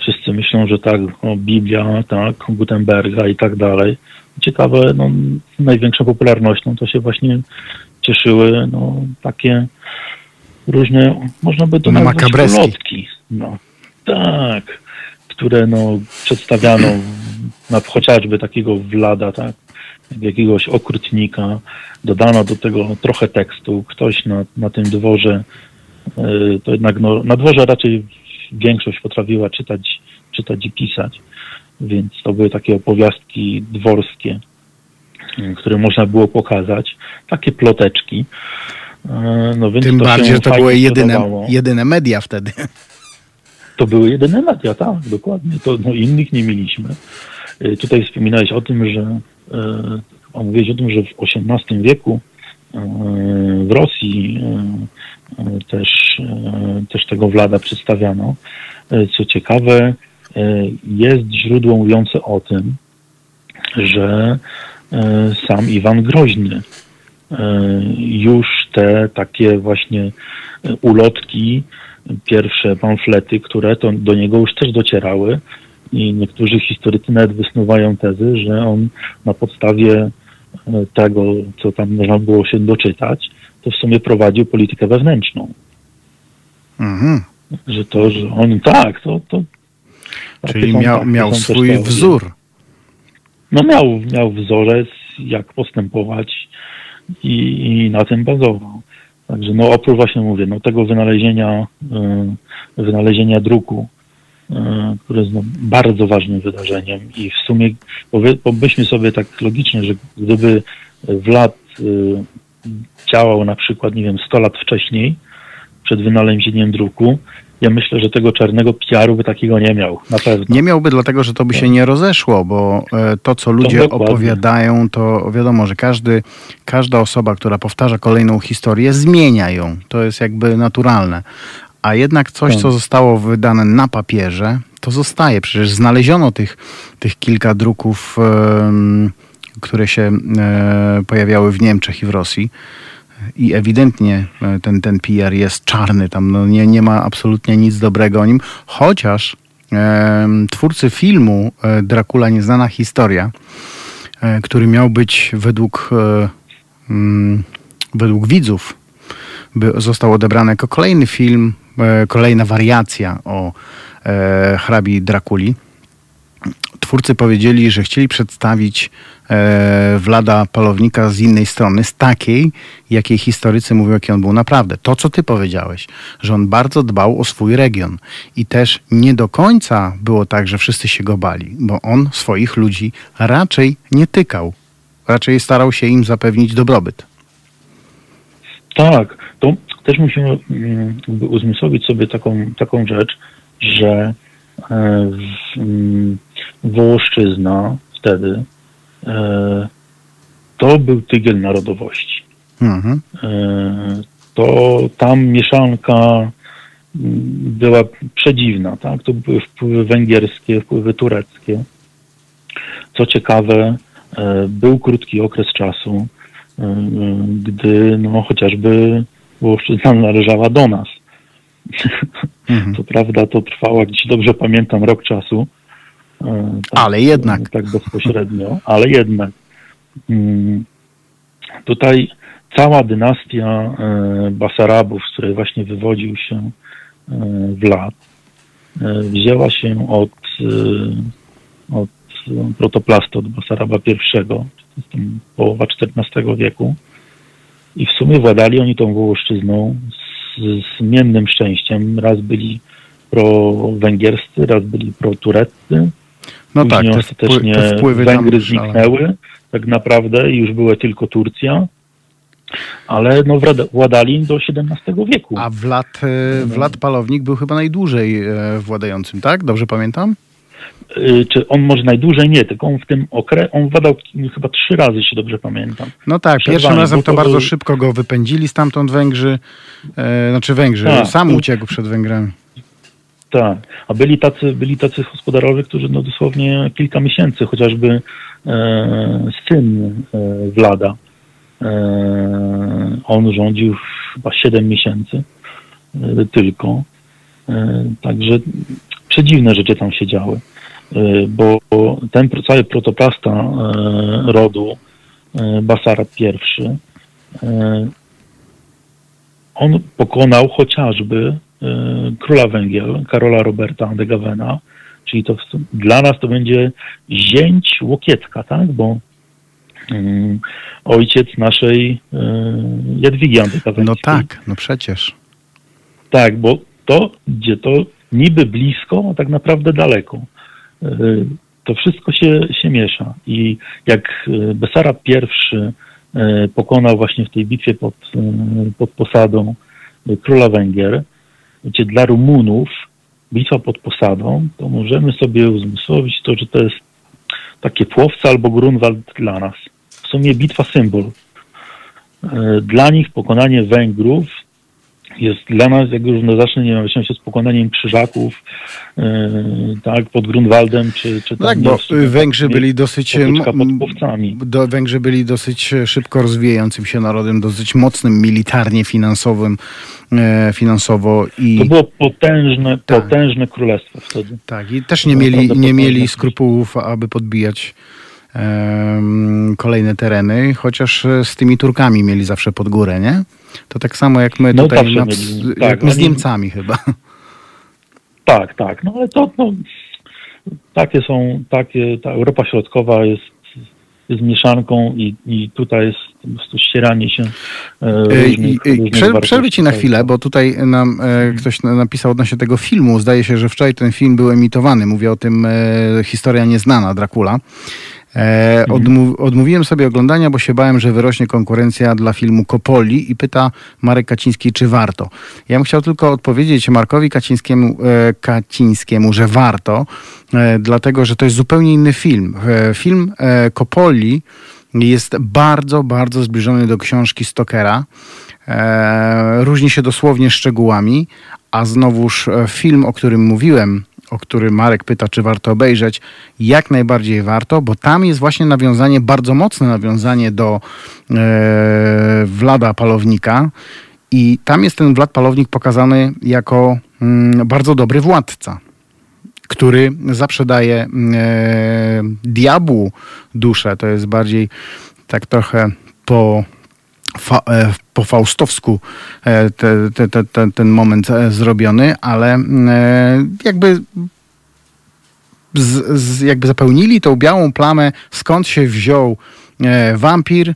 Wszyscy myślą, że tak, o, Biblia, tak, Gutenberga i tak dalej. Ciekawe, no, największą popularnością to się właśnie cieszyły no, takie różne, można by to Na nazwać ulotki. No, tak, które no, przedstawiano na chociażby takiego Wlada, tak, jakiegoś okrutnika. Dodano do tego trochę tekstu. Ktoś na, na tym dworze, y, to jednak no, na dworze raczej większość potrafiła czytać, czytać i pisać. Więc to były takie opowiastki dworskie, y, które można było pokazać. Takie ploteczki. Y, No, więc Tym to bardziej, że to były jedyne, jedyne media wtedy. To były jedyne media, tak, dokładnie. To no, innych nie mieliśmy. Y, Tutaj wspominałeś o tym, że e, a mówiłeś o tym, że w XVIII wieku e, w Rosji e, e, też, e, też tego Wlada przedstawiano. E, Co ciekawe, e, jest źródło mówiące o tym, że e, sam Iwan Groźny e, już te takie właśnie e, ulotki, pierwsze pamflety, które to do niego już też docierały i niektórzy historycy nawet wysnuwają tezy, że on na podstawie e, tego, co tam można było się doczytać, to w sumie prowadził politykę wewnętrzną. Mhm. Że to, że on tak, to... to Czyli miał, miał swój wzór. No miał, miał wzorzec, jak postępować i, i na tym bazował. Także no oprócz właśnie mówię, no tego wynalezienia, y, wynalezienia druku, y, które jest no, bardzo ważnym wydarzeniem i w sumie pomyślmy sobie tak logicznie, że gdyby Wlad y, działał na przykład, nie wiem, 100 lat wcześniej, przed wynalezieniem druku, ja myślę, że tego czarnego PR-u by takiego nie miał, na pewno. Nie miałby dlatego, że to by się nie rozeszło, bo e, to, co ludzie dokładnie. opowiadają, to wiadomo, że każdy, każda osoba, która powtarza kolejną historię, zmienia ją. To jest jakby naturalne. A jednak coś, Tak. co zostało wydane na papierze, to zostaje. Przecież znaleziono tych, tych kilka druków, które się e, pojawiały w Niemczech i w Rosji. I ewidentnie e, ten, ten PR jest czarny, tam no nie, nie ma absolutnie nic dobrego o nim, chociaż em, twórcy filmu e, Dracula Nieznana Historia, e, który miał być według, e, mm, według widzów, by został odebrany jako kolejny film, e, kolejna wariacja o e, hrabi Drakuli. Twórcy powiedzieli, że chcieli przedstawić e, Wlada Palownika z innej strony, z takiej, jakiej historycy mówią, jaki on był naprawdę. To, co ty powiedziałeś, że on bardzo dbał o swój region i też nie do końca było tak, że wszyscy się go bali, bo on swoich ludzi raczej nie tykał. Raczej starał się im zapewnić dobrobyt. Tak, to też musimy mm, jakby uzmysłowić sobie taką, taką rzecz, że e, w- mm, Wołoszczyzna wtedy e, to był tygiel narodowości. Mhm. E, To tam mieszanka mm, była przedziwna, tak? To były wpływy węgierskie, wpływy tureckie. Co ciekawe, e, był krótki okres czasu, gdy no, chociażby Wołoszczyzna należała do nas. Mhm. Co prawda to trwało, jak dobrze pamiętam, rok czasu. E, tak, Ale jednak. Tak bezpośrednio, ale jednak. Mm, Tutaj cała dynastia e, Basarabów, z której właśnie wywodził się Wlad, e, wzięła się od, od protoplastu, od Basaraba I, połowa XIV wieku. I w sumie władali oni tą Wołoszczyzną z, z zmiennym szczęściem. Raz byli pro-węgierscy, raz byli pro-tureccy. No tak, te, wpły, te wpływy Węgry zniknęły tak naprawdę i już była tylko Turcja, ale no władali do XVII wieku. A Wlad, e, Wlad Palownik był chyba najdłużej e, władającym, tak? Dobrze pamiętam? Y, Czy on może najdłużej nie, tylko on w tym okresie, on władał chyba trzy razy, jeśli dobrze pamiętam. No tak, Przerwanie, pierwszym razem to to bardzo szybko go wypędzili stamtąd Węgrzy, e, znaczy Węgrzy, Tak, sam uciekł przed Węgrami. Tak, a byli tacy, byli tacy gospodarowie, którzy no dosłownie kilka miesięcy, chociażby e, syn e, Wlada, e, on rządził chyba 7 miesięcy e, tylko. E, także przedziwne rzeczy tam się działy, y, bo ten cały protoplasta y, rodu y, Basara I, on pokonał chociażby króla Węgiel, Karola Roberta de Gavena, czyli to dla nas to będzie zięć Łokietka, tak, bo ojciec naszej Jadwigi Antykaweńskiej. No tak, no przecież. Tak, bo to, gdzie to niby blisko, a tak naprawdę daleko. E, to wszystko się, się miesza. I jak e, Besara I e, pokonał właśnie w tej bitwie pod, pod posadą króla Węgier, gdzie dla Rumunów bitwa pod posadą, to możemy sobie uzmysłowić to, że to jest takie Płowca albo Grunwald dla nas. W sumie bitwa symbol. Dla nich pokonanie Węgrów jest dla nas, jak równoznaczne, nie wiem, się z pokonaniem krzyżaków, yy, tak, pod Grunwaldem, czy, czy no tak, bo Węgrzy byli dosyć do, Węgrzy byli dosyć szybko rozwijającym się narodem, dosyć mocnym militarnie, finansowym, e, finansowo i... To było potężne, tak. potężne królestwo wtedy. Tak, i też nie mieli, nie mieli skrupułów, aby podbijać kolejne tereny, chociaż z tymi Turkami mieli zawsze pod górę, nie? To tak samo jak my no, tutaj, na, mieli, tak, jak my z Niemcami chyba. Tak, tak, no ale to no, takie są, takie, ta Europa Środkowa jest, jest mieszanką i, i tutaj jest po prostu ścieranie się e, różnych, różnych Przerwę ci na chwilę, bo tutaj nam e, ktoś napisał odnośnie tego filmu. Zdaje się, że wczoraj ten film był emitowany. Mówię o tym e, Historia Nieznana Dracula. E, odmów, odmówiłem sobie oglądania, bo się bałem, że wyrośnie konkurencja dla filmu Kopoli i pyta Marek Kaciński, czy warto. Ja bym chciał tylko odpowiedzieć Markowi Kacińskiemu, e, Kacińskiemu że warto, e, dlatego że to jest zupełnie inny film. Film Kopoli jest bardzo, bardzo zbliżony do książki Stokera. Różni się dosłownie szczegółami, a znowuż film, o którym mówiłem, o który Marek pyta, czy warto obejrzeć, jak najbardziej warto, bo tam jest właśnie nawiązanie, bardzo mocne nawiązanie do e, Wlada Palownika. I tam jest ten Wlad Palownik pokazany jako mm, bardzo dobry władca, który zawsze daje e, diabłu duszę. To jest bardziej tak trochę po fa, e, po faustowsku e, te, te, te, ten moment e, zrobiony, ale jakby z, z, jakby zapełnili tą białą plamę, skąd się wziął wampir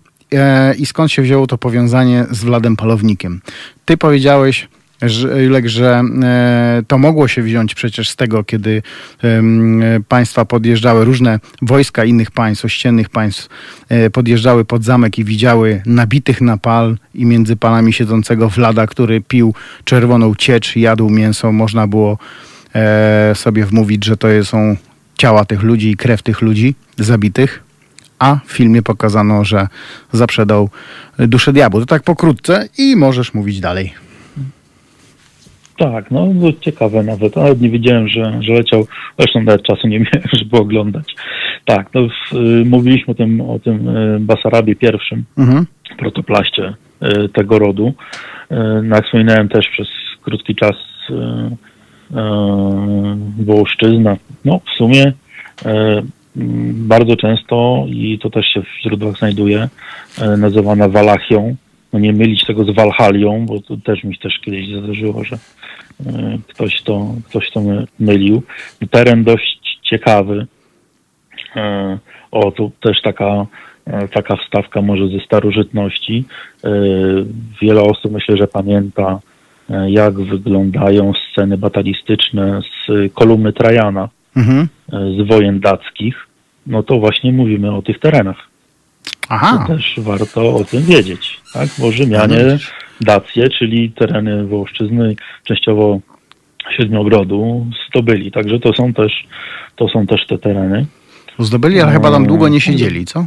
i skąd się wzięło to powiązanie z Wladem Palownikiem. Ty powiedziałeś, Julek, że e, to mogło się wziąć przecież z tego, kiedy państwa podjeżdżały, różne wojska innych państw, ościennych państw e, podjeżdżały pod zamek i widziały nabitych na pal i między palami siedzącego Wlada, który pił czerwoną ciecz, jadł mięso. Można było e, sobie wmówić, że to są ciała tych ludzi i krew tych ludzi zabitych a w filmie pokazano, że zaprzedał duszę diabłu. To tak pokrótce i możesz mówić dalej. Tak, no było ciekawe nawet. Nawet nie wiedziałem, że, że leciał. Zresztą nawet czasu nie miałem, żeby oglądać. Tak, no w, y, mówiliśmy o tym, o tym y, Basarabie pierwszym, mhm. protoplaście y, tego rodu. No jak wspominałem też przez krótki czas Wołoszczyzna. No w sumie bardzo często, i to też się w źródłach znajduje, nazywana Walachią, no nie mylić tego z Walhalią, bo to też mi się też kiedyś zdarzyło, że ktoś to, ktoś to mylił. Teren dość ciekawy. E, o, tu też taka, e, taka wstawka może ze starożytności. Wiele osób myślę, że pamięta, jak wyglądają sceny batalistyczne z kolumny Trajana, mhm. z wojen dackich. No to właśnie mówimy o tych terenach. Aha. To też warto o tym wiedzieć, tak? Bo Rzymianie Dacje, czyli tereny Wołoszczyzny, częściowo Siedmiogrodu zdobyli, także to są też, to są też te tereny. Zdobyli, ale chyba tam długo nie siedzieli, co?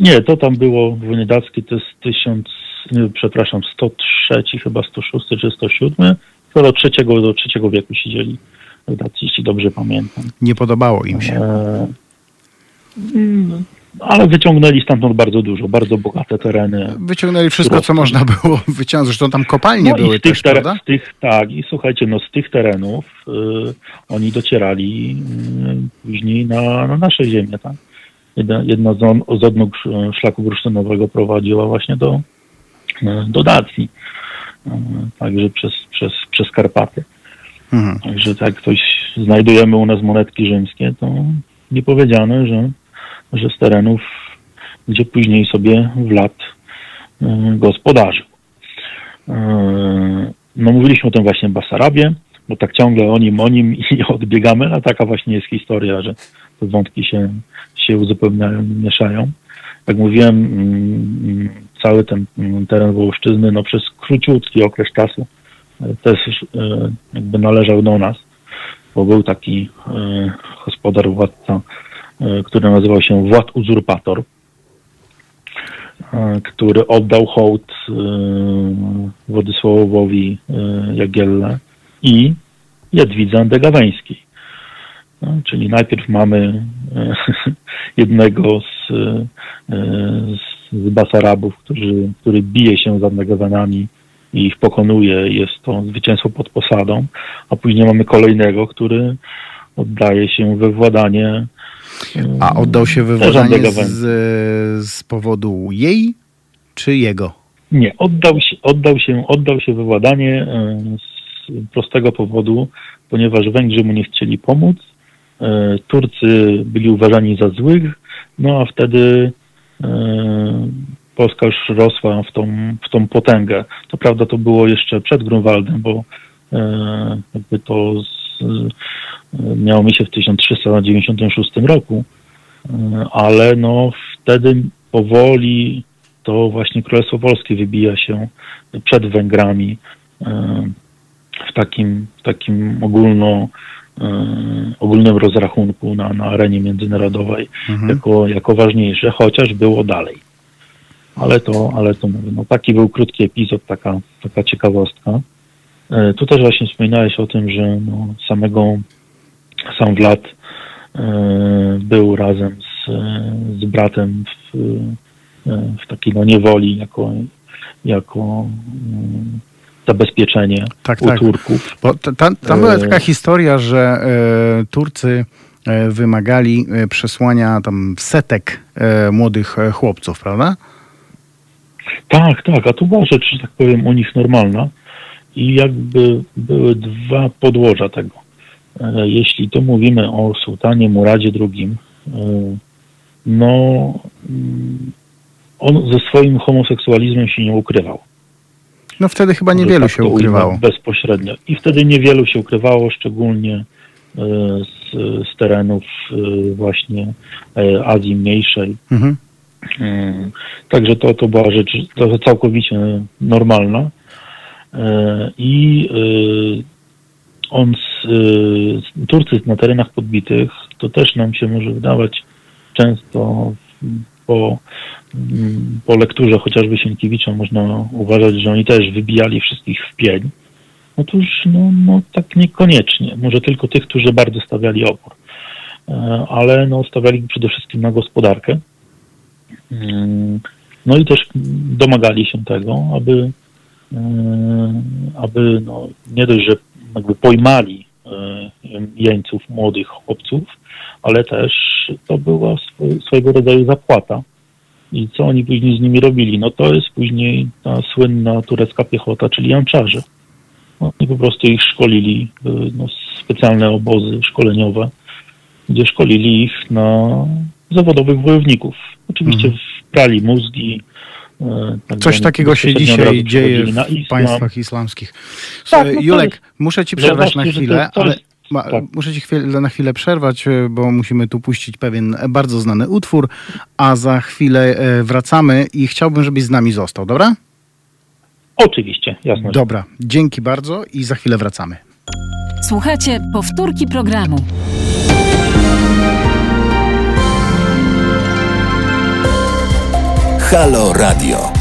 Nie, to tam było w wojnie dackiej, to jest 1000, nie, przepraszam, 103, chyba 106 czy 107, to do trzeciego, do trzeciego wieku siedzieli w Dacji, jeśli dobrze pamiętam. Nie podobało im się. E, ale wyciągnęli stamtąd bardzo dużo, bardzo bogate tereny. Wyciągnęli wszystko, co można było wyciągnąć. Zresztą tam kopalnie No były z tych, też, teren, prawda? z tych, tak, i słuchajcie, no z tych terenów y, oni docierali y, później na, na nasze ziemię, tak? Jedna, jedna z, on, z odnóg sz- szlaku bursztynowego prowadziła właśnie do, y, do Dacji, y, także przez, przez, przez Karpaty. Mhm. Także tak ktoś znajdujemy u nas monetki rzymskie, to nie powiedziane, że, że z terenów, gdzie później sobie Wlad y, gospodarzył. Y, No mówiliśmy o tym właśnie Basarabie, bo tak ciągle o nim, o nim i odbiegamy, a taka właśnie jest historia, że te wątki się, się uzupełniają, mieszają. Jak mówiłem, cały ten teren Wołoszczyzny, no przez króciutki okres czasu e, też e, jakby należał do nas, bo był taki e, gospodar, władca, e, który nazywał się Wład Uzurpator, e, który oddał hołd e, Władysławowi e, Jagielle i Jadwidze Degaweńskiej. No, czyli najpierw mamy e, jednego z, e, z, z Basarabów, który, który bije się z Andegawenami i ich pokonuje. Jest to zwycięstwo pod posadą, a później mamy kolejnego, który oddaje się we władanie. E, A oddał się też wywodanie Andegawen. z, z powodu jej czy jego? Nie, oddał się, oddał się, oddał się wywładanie e, z prostego powodu, ponieważ Węgrzy mu nie chcieli pomóc. e, Turcy byli uważani za złych, no a wtedy e, Polska już rosła w tą, w tą potęgę. To prawda, to było jeszcze przed Grunwaldem, bo e, jakby to e, miało miejsce w 1396 roku, e, ale no wtedy powoli to właśnie Królestwo Polskie wybija się przed Węgrami e, w takim, takim ogólno, ogólnym rozrachunku na, na arenie międzynarodowej Mhm. jako, jako ważniejsze, chociaż było dalej. Ale to, ale to mówię, no taki był krótki epizod, taka, taka ciekawostka. E, Tu też właśnie wspominałeś o tym, że no, samego sam Wlad e, był razem z, z bratem w, e, w takiej no, niewoli jako, jako mm, zabezpieczenie Tak, u tak. Turków. Bo ta, ta, tam była taka historia, że Turcy wymagali przesłania tam setek młodych chłopców, prawda? Tak, tak, a to była rzecz, że tak powiem, u nich normalna i jakby były dwa podłoża tego. E, Jeśli tu mówimy o sułtanie Muradzie II, e, no mm, on ze swoim homoseksualizmem się nie ukrywał. No wtedy chyba niewielu tak się ukrywało. Bezpośrednio. I wtedy niewielu się ukrywało, szczególnie e, z, z terenów właśnie Azji Mniejszej. Mhm. Także to, to była rzecz całkowicie normalna. E, I e, on z, e, Turcy na terenach podbitych, to też nam się może wydawać często po, po lekturze chociażby Sienkiewicza można uważać, że oni też wybijali wszystkich w pień. Otóż no, no tak niekoniecznie. Może tylko tych, którzy bardzo stawiali opór. Ale no, stawiali przede wszystkim na gospodarkę. No i też domagali się tego, aby, aby no, nie dość, że jakby pojmali e, jeńców, młodych chłopców, ale też to była swo- swojego rodzaju zapłata. I co oni później z nimi robili? No to jest później ta słynna turecka piechota, czyli janczarze. No, I po prostu ich szkolili, były no, specjalne obozy szkoleniowe, gdzie szkolili ich na zawodowych wojowników. Oczywiście wprali mózgi. Tak Coś takiego się dzisiaj dzieje w islam. państwach islamskich. Tak, no Julek, jest- muszę ci przerwać na chwilę, ale ma, tak. muszę ci chwilę, na chwilę przerwać, e, bo musimy tu puścić pewien bardzo znany utwór, a za chwilę e, wracamy i chciałbym, żebyś z nami został, dobra? Oczywiście, jasne. Dobra, dzięki bardzo i za chwilę wracamy. Słuchajcie powtórki programu. Halo Radio.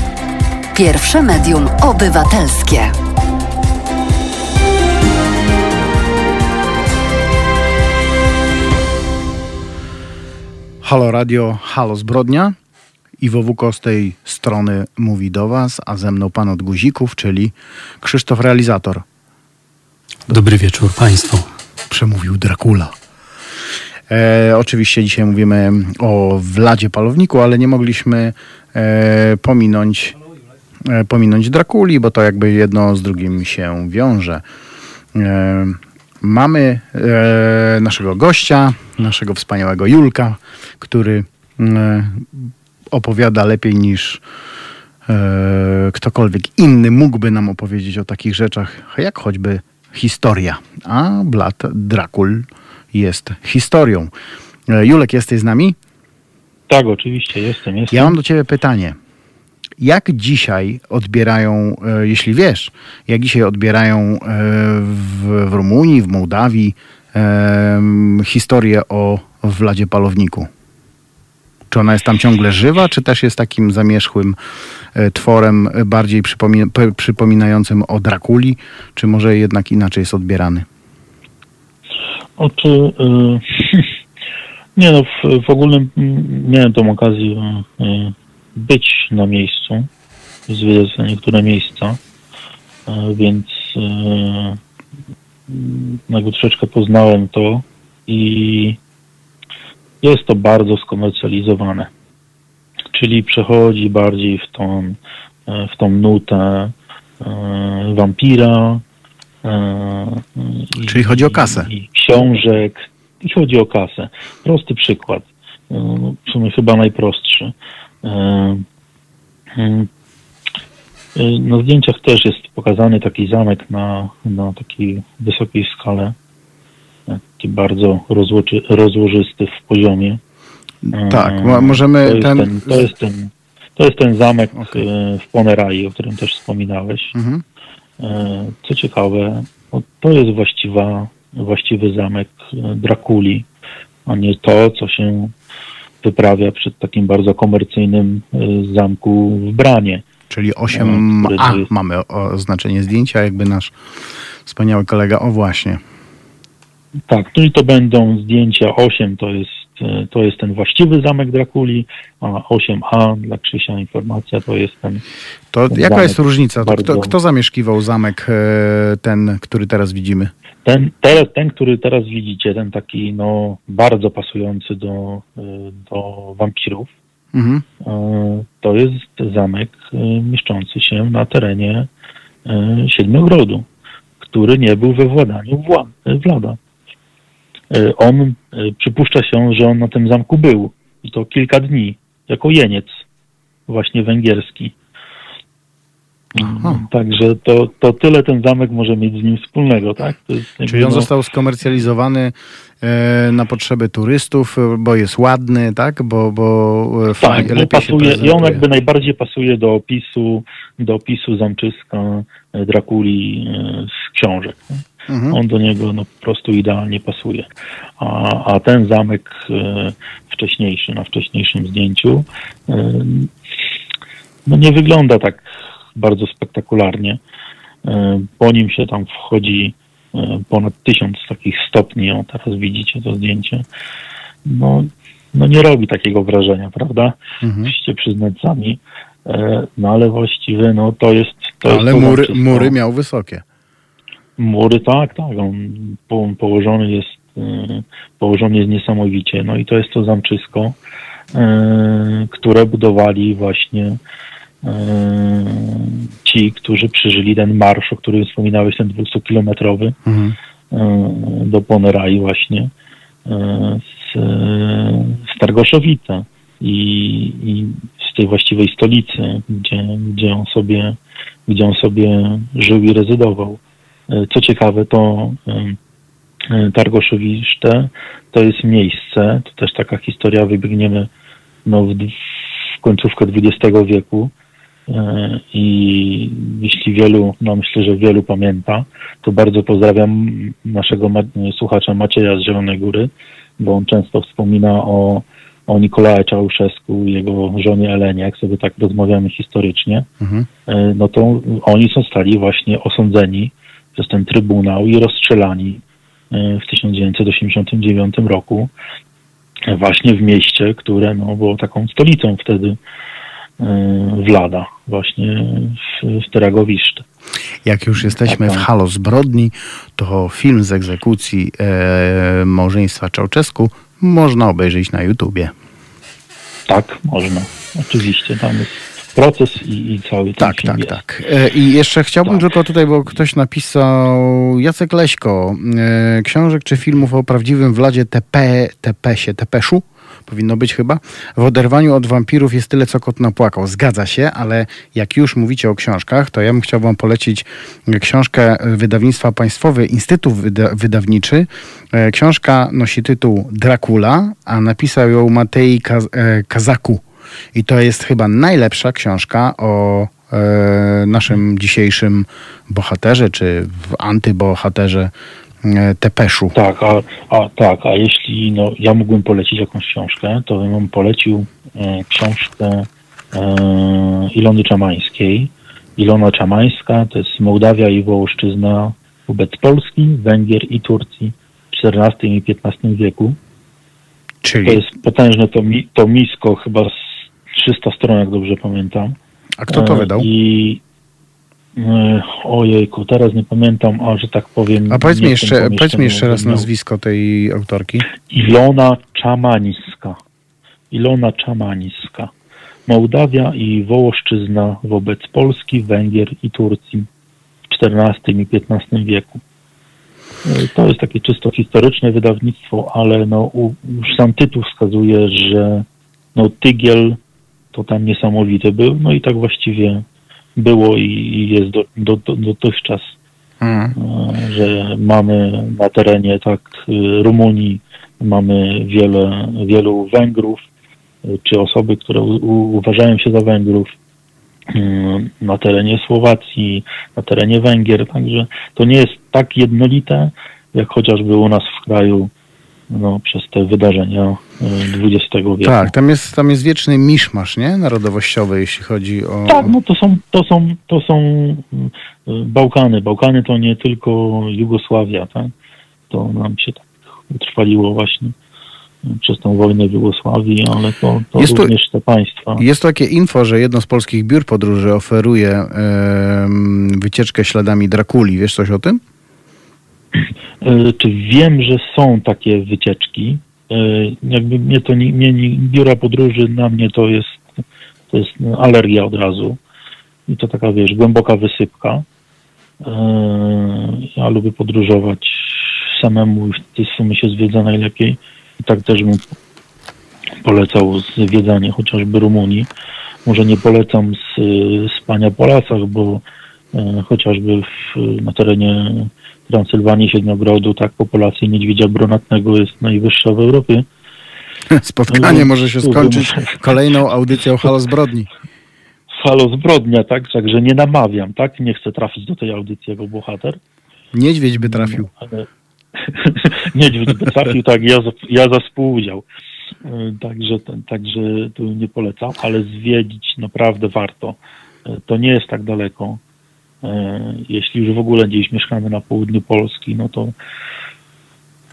Pierwsze medium obywatelskie. Halo Radio, halo Zbrodnia. Iwo Wuko z tej strony mówi do Was, a ze mną pan od guzików, czyli Krzysztof Realizator. Dobry wieczór Państwu. Przemówił Dracula. E, oczywiście dzisiaj mówimy o Wladzie Palowniku, ale nie mogliśmy e, pominąć, e, pominąć Drakuli, bo to jakby jedno z drugim się wiąże. E, mamy e, naszego gościa, naszego wspaniałego Julka, który e, opowiada lepiej niż e, ktokolwiek inny mógłby nam opowiedzieć o takich rzeczach, jak choćby historia. A Blat Drakul jest historią. E, Julek, jesteś z nami? Tak, oczywiście, jestem. jestem. Ja mam do ciebie pytanie. Jak dzisiaj odbierają, e, jeśli wiesz, jak dzisiaj odbierają e, w, w Rumunii, w Mołdawii historię o Wladzie Palowniku? Czy ona jest tam ciągle żywa, czy też jest takim zamierzchłym tworem, bardziej przypomi- p- przypominającym o Drakuli, czy może jednak inaczej jest odbierany? Oczy, y, nie no, w, w ogóle mm, miałem tą okazję y, być na miejscu, zwiedzać niektóre miejsca, y, więc jakby troszeczkę poznałem to i jest to bardzo skomercjalizowane. Czyli przechodzi bardziej w tą, w tą nutę wampira. Y, i- Czyli chodzi o kasę. I, książek. I chodzi o kasę. Prosty przykład. Y, W sumie chyba najprostszy. Y, y, y, Na zdjęciach też jest pokazany taki zamek na, na takiej wysokiej skale. Taki bardzo rozłoczy, rozłożysty w poziomie. Tak, mo- możemy to jest ten- ten, to, jest ten, to jest ten zamek e, w Ponerai, o którym też wspominałeś. Mhm. E, Co ciekawe, to jest właściwa, właściwy zamek e, Drakuli, a nie to, co się wyprawia przed takim bardzo komercyjnym e, zamku w Branie. Czyli który 8a to jest- mamy oznaczenie zdjęcia, jakby nasz wspaniały kolega. O właśnie. Tak, no i to będą zdjęcia 8, to jest, to jest ten właściwy zamek Drakuli, a 8a dla Krzysia informacja to jest ten To Ten jaka jest różnica? Bardzo- kto, kto zamieszkiwał zamek e, ten, który teraz widzimy? Ten, teraz, ten, który teraz widzicie, ten taki no, bardzo pasujący do, y, do wampirów, Mhm. to jest zamek mieszczący się na terenie Siedmiogrodu, który nie był we władaniu Wła- Włada. Y, On, y, przypuszcza się, że on na tym zamku był i to kilka dni, jako jeniec właśnie węgierski. Aha. Także to, to tyle ten zamek może mieć z nim wspólnego, tak? Czyli on no, został skomercjalizowany e, na potrzeby turystów, bo jest ładny, tak? Bo, bo e, Tak, fajnie, pasuje, i on jakby najbardziej pasuje do opisu, do opisu zamczyska e, Drakuli e, z książek. Mhm. On do niego no, po prostu idealnie pasuje. A, a ten zamek e, wcześniejszy, na wcześniejszym zdjęciu, e, no nie wygląda tak bardzo spektakularnie. E, Po nim się tam wchodzi ponad tysiąc takich stopni. O, teraz widzicie to zdjęcie. No, no nie robi takiego wrażenia, prawda? Mhm. Musicie przyznać sami. No ale właściwie no to jest... To Ale jest mury, mury miał wysokie. Mury, tak, tak. On po, położony jest y, położony jest niesamowicie. No i to jest to zamczysko, y, które budowali właśnie y, ci, którzy przeżyli ten marsz, o którym wspominałeś, ten 200-kilometrowy Mhm. do Ponerai właśnie z, z Targoszowica i, i z tej właściwej stolicy, gdzie, gdzie, on sobie, gdzie on sobie żył i rezydował. Co ciekawe, to e, Targoszowište to jest miejsce, to też taka historia, wybiegniemy no, w, w końcówkę XX wieku e, i jeśli wielu, no myślę, że wielu pamięta, to bardzo pozdrawiam naszego słuchacza Macieja z Zielonej Góry, bo on często wspomina o, o Nikolae Czałszewsku i jego żonie Elenie, jak sobie tak rozmawiamy historycznie Mhm. e, no to oni zostali właśnie osądzeni przez ten trybunał i rozstrzelani e, w 1989 roku właśnie w mieście, które no, było taką stolicą wtedy e, Wlada, właśnie w, w Teragowiszcze. Jak już jesteśmy w Tak, tak. Halo Zbrodni, to film z egzekucji e, małżeństwa Czałczesku można obejrzeć na YouTubie. Tak, można. Oczywiście, tam jest proces i, i cały ten Tak, tak, jest. tak. E, I jeszcze chciałbym Tak. tylko tutaj, bo ktoś napisał, Jacek Leśko, e, książek czy filmów o prawdziwym Władzie TP, TP-sie, TP-szu, powinno być chyba, w oderwaniu od wampirów jest tyle, co kot napłakał. Zgadza się, ale jak już mówicie o książkach, to ja bym chciał wam polecić książkę wydawnictwa Państwowe, Instytut Wyda- Wydawniczy. E, Książka nosi tytuł Dracula, a napisał ją Matei Kaz- Kazaku. I to jest chyba najlepsza książka o e, naszym dzisiejszym bohaterze, czy w antybohaterze e, Tepeszu. Tak, a, a tak, a jeśli no, ja mógłbym polecić jakąś książkę, to bym polecił e, książkę e, Ilony Czamańskiej. Ilona Czamańska to jest Mołdawia i Wołoszczyzna wobec Polski, Węgier i Turcji w XIV i XV wieku. To Czyli, jest potężne to, mi, to misko, chyba z 300 stron, jak dobrze pamiętam. a kto to E, wydał? I e, ojejku, teraz nie pamiętam, a że tak powiem. A powiedz mi jeszcze, powiedz mi jeszcze raz nazwisko tej autorki. Ilona Czamaniska. Ilona Czamaniska. Mołdawia i Wołoszczyzna wobec Polski, Węgier i Turcji w XIV i XV wieku. E, To jest takie czysto historyczne wydawnictwo, ale no, już sam tytuł wskazuje, że no, Tygiel to tam niesamowity był, no i tak właściwie było i, jest do, do, do, dotychczas Mm. e, że mamy na terenie tak y, Rumunii, mamy wiele, wielu Węgrów, y, czy osoby, które u, u, uważają się za Węgrów y, na terenie Słowacji, na terenie Węgier, także to nie jest tak jednolite, jak chociażby u nas w kraju no, przez te wydarzenia XX wieku. Tak, tam jest, tam jest wieczny miszmasz, nie? Narodowościowy, jeśli chodzi o... Tak, no to są, to są, to są y, Bałkany. Bałkany to nie tylko Jugosławia, tak? To nam się tak utrwaliło właśnie y, przez tą wojnę w Jugosławii, ale to, to Jest to- również te państwa. Jest takie info, że jedno z polskich biur podróży oferuje em, wycieczkę śladami Drakuli. Wiesz coś o tym? Y, Czy wiem, że są takie wycieczki? Y, Jakby mnie to nie, nie, biura podróży na mnie to jest, to jest alergia od razu. I to taka, wiesz, głęboka wysypka. Y, Ja lubię podróżować samemu i w tej sumie się zwiedza najlepiej. I tak też bym polecał zwiedzanie chociażby Rumunii. Może nie polecam z, spania po lasach, bo e, chociażby w, na terenie Transylwanii, Siedmiogrodu, tak populacja niedźwiedzia brunatnego jest najwyższa w Europie. Spotkanie może się skończyć kolejną audycją Halo Zbrodni. Halo zbrodnia, tak? Także nie namawiam, tak? Nie chcę trafić do tej audycji jako bohater. Niedźwiedź by trafił. Ale niedźwiedź by trafił, tak, ja za, ja za współudział. Y, Także, także tu nie polecam, ale zwiedzić naprawdę warto. Y, To nie jest tak daleko. Y, Jeśli już w ogóle gdzieś mieszkamy na południu Polski, no to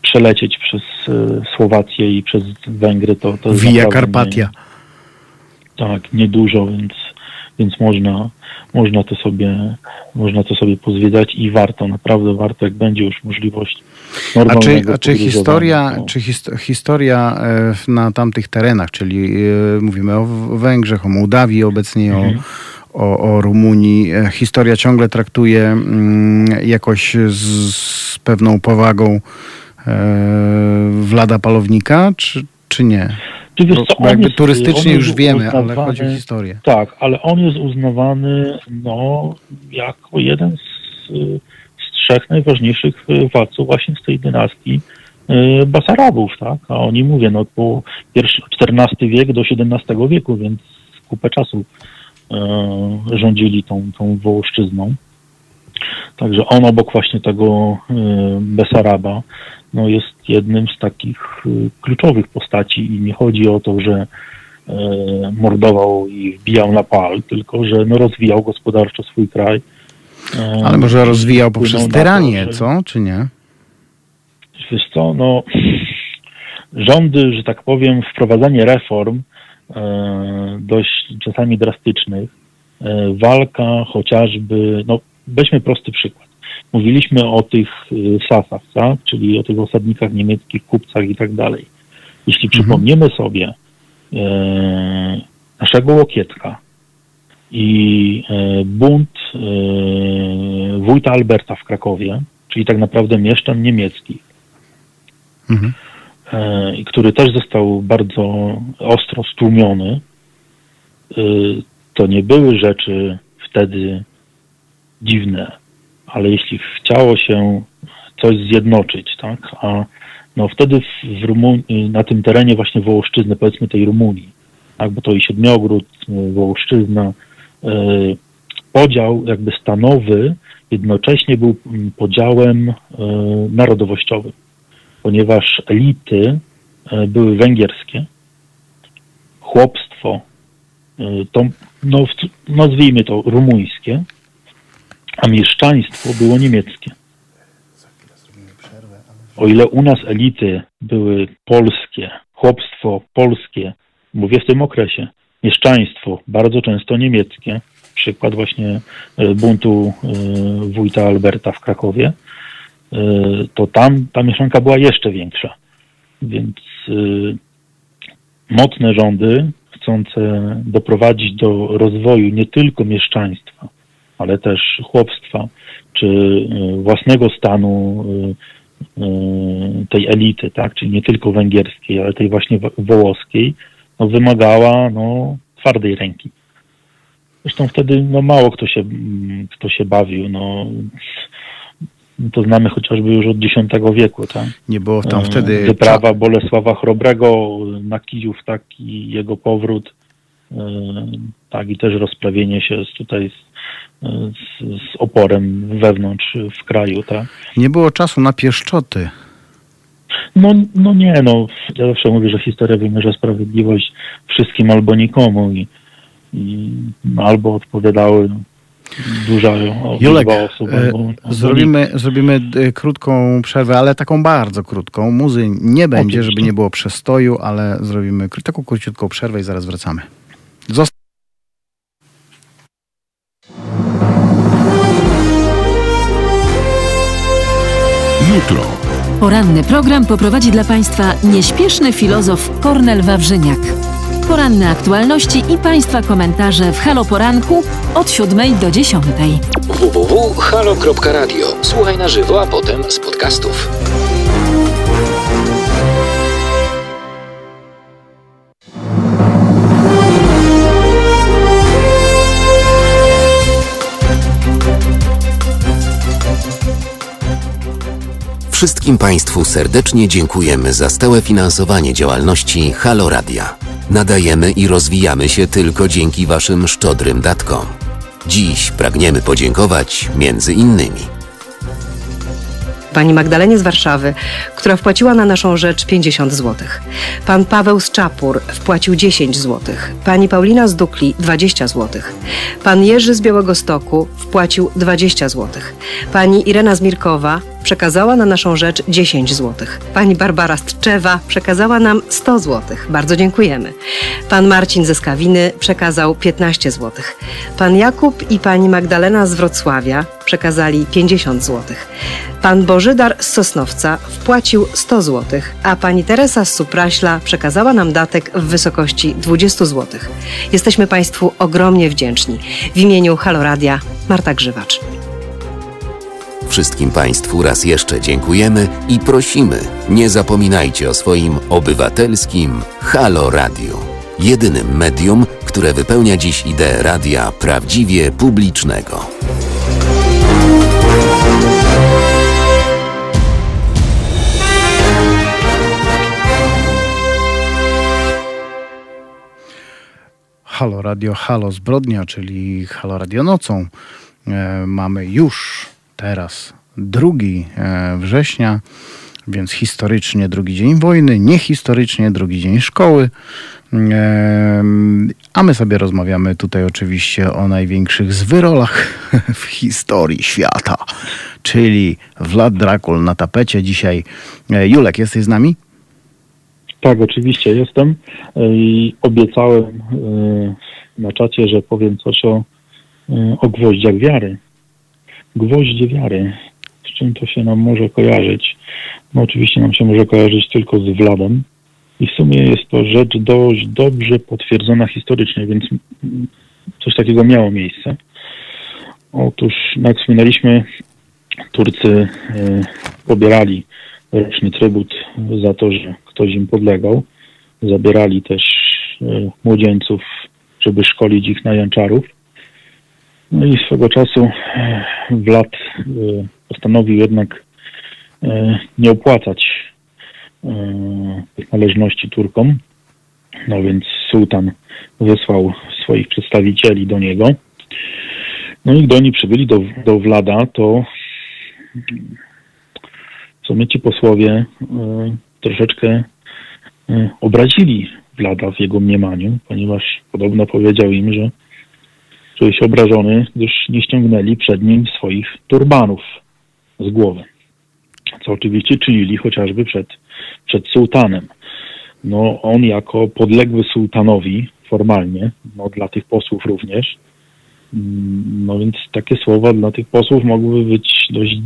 przelecieć przez y, Słowację i przez Węgry to, to jest Via Carpatia. Nie, tak, niedużo, więc, więc można, można to sobie można to sobie pozwiedzać i warto, naprawdę warto, jak będzie już możliwość A czy, a czy historia, to- czy hist- historia e, na tamtych terenach, czyli e, mówimy o Węgrzech, o Mołdawii obecnie, Mhm. o, o, o Rumunii, e, historia ciągle traktuje mm, jakoś z, z pewną powagą e, Wlada Palownika, czy, czy nie? Ty wiesz co, jakby jest- turystycznie już wiemy, ale chodzi o historię. Tak, ale on jest uznawany no, jako jeden z, z trzech najważniejszych y, władców właśnie z tej dynastii Basarabów, tak? A oni mówię, no po pierwszy, XIV wiek do XVII wieku, więc kupę czasu rządzili tą, tą Wołoszczyzną. Także on obok właśnie tego y, Besaraba no jest jednym z takich y, kluczowych postaci i nie chodzi o to, że e, mordował i wbijał na pal, tylko że no, rozwijał gospodarczo swój kraj. E, Ale może rozwijał poprzez tyranię, co? Czy nie? Wiesz co, no rządy, że tak powiem, wprowadzanie reform e, dość czasami drastycznych, e, walka chociażby, no weźmy prosty przykład. Mówiliśmy o tych sasach, tak? czyli o tych osadnikach niemieckich, kupcach i tak dalej. Jeśli przypomniemy sobie e, naszego Łokietka i e, bunt e, wójta Alberta w Krakowie, czyli tak naprawdę mieszczan niemieckich, Mhm. E, który też został bardzo ostro stłumiony, e, to nie były rzeczy wtedy dziwne, ale jeśli chciało się coś zjednoczyć, tak, a no wtedy w, w Rumu- na tym terenie właśnie Wołoszczyzny, powiedzmy tej Rumunii, tak, bo to i Siedmiogród, y, Wołoszczyzna, y, podział jakby stanowy jednocześnie był mm, podziałem y, narodowościowym, ponieważ elity y, były węgierskie, chłopstwo y, to, no, nazwijmy to rumuńskie, a mieszczaństwo było niemieckie. O ile u nas elity były polskie, chłopstwo polskie, mówię w tym okresie, mieszczaństwo bardzo często niemieckie, przykład właśnie e, buntu e, wójta Alberta w Krakowie, e, to tam ta mieszanka była jeszcze większa. Więc e, mocne rządy chcące doprowadzić do rozwoju nie tylko mieszczaństwa, ale też chłopstwa, czy y, własnego stanu y, y, tej elity, tak, czyli nie tylko węgierskiej, ale tej właśnie wo- wołoskiej, no, wymagała no, twardej ręki. Zresztą wtedy no, mało kto się, mm, kto się bawił. No, to znamy chociażby już od X wieku. Tak? Nie było tam E, wtedy... Wyprawa Bolesława Chrobrego na Kijów, tak, i jego powrót, e, tak, i też rozprawienie się z, tutaj z, z, z oporem wewnątrz w kraju, tak. Nie było czasu na pieszczoty. No, no nie, no, ja zawsze mówię, że historia wymierza sprawiedliwość wszystkim albo nikomu i, i albo odpowiadały duża Julek, osób, e, zrobimy, zrobimy e, krótką przerwę, ale taką bardzo krótką. Muzy nie będzie, Oczywiście. żeby nie było przestoju, ale zrobimy kró- taką króciutką przerwę i zaraz wracamy. Zosta- Jutro. Poranny program poprowadzi dla Państwa nieśpieszny filozof Kornel Wawrzyniak. Poranne aktualności i Państwa komentarze w Halo Poranku od 7 do 10. www.halo.radio. Słuchaj na żywo, a potem z podcastów. Wszystkim Państwu serdecznie dziękujemy za stałe finansowanie działalności Halo Radia. Nadajemy i rozwijamy się tylko dzięki Waszym szczodrym datkom. Dziś pragniemy podziękować między innymi pani Magdalenie z Warszawy, która wpłaciła na naszą rzecz 50 zł. Pan Paweł z Czapur wpłacił 10 zł. Pani Paulina z Dukli 20 zł. Pan Jerzy z Białego Stoku wpłacił 20 zł. Pani Irena Zmirkowa przekazała na naszą rzecz 10 zł. Pani Barbara z Tczewa przekazała nam 100 zł. Bardzo dziękujemy. Pan Marcin ze Skawiny przekazał 15 zł. Pan Jakub i pani Magdalena z Wrocławia przekazali 50 zł. Pan Bożydar z Sosnowca wpłacił 100 zł, a pani Teresa z Supraśla przekazała nam datek w wysokości 20 zł. Jesteśmy Państwu ogromnie wdzięczni. W imieniu Haloradia Marta Grzywacz. Wszystkim Państwu raz jeszcze dziękujemy i prosimy, nie zapominajcie o swoim obywatelskim Halo Radio. Jedynym medium, które wypełnia dziś ideę radia prawdziwie publicznego. Halo Radio, Halo Zbrodnia, czyli Halo Radio Nocą. E, mamy już teraz 2 e, września, więc historycznie drugi dzień wojny, niehistorycznie drugi dzień szkoły. E, a my sobie rozmawiamy tutaj oczywiście o największych zwyrolach w historii świata, czyli Vlad Drakul na tapecie dzisiaj. E, Julek, jesteś z nami? Tak, oczywiście jestem i obiecałem e, na czacie, że powiem coś o, e, o gwoździach wiary. Gwoździe wiary. Z czym to się nam może kojarzyć? No oczywiście nam się może kojarzyć tylko z Wladem. I w sumie jest to rzecz dość dobrze potwierdzona historycznie, więc coś takiego miało miejsce. Otóż, jak wspominaliśmy, Turcy e, pobierali roczny trybut za to, że ktoś im podlegał. Zabierali też e, młodzieńców, żeby szkolić ich na janczarów. No i swego czasu e, Wlad e, postanowił jednak e, nie opłacać e, tych należności Turkom. No więc sułtan wysłał swoich przedstawicieli do niego. No i gdy oni przybyli do, do Wlada, to w sumie ci posłowie e, troszeczkę e, obrazili Wlada w jego mniemaniu, ponieważ podobno powiedział im, że czuje się obrażony, gdyż nie ściągnęli przed nim swoich turbanów z głowy. Co oczywiście czynili chociażby przed, przed sułtanem. No, on jako podległy sułtanowi formalnie, no, dla tych posłów również, mm, no więc takie słowa dla tych posłów mogły być dość,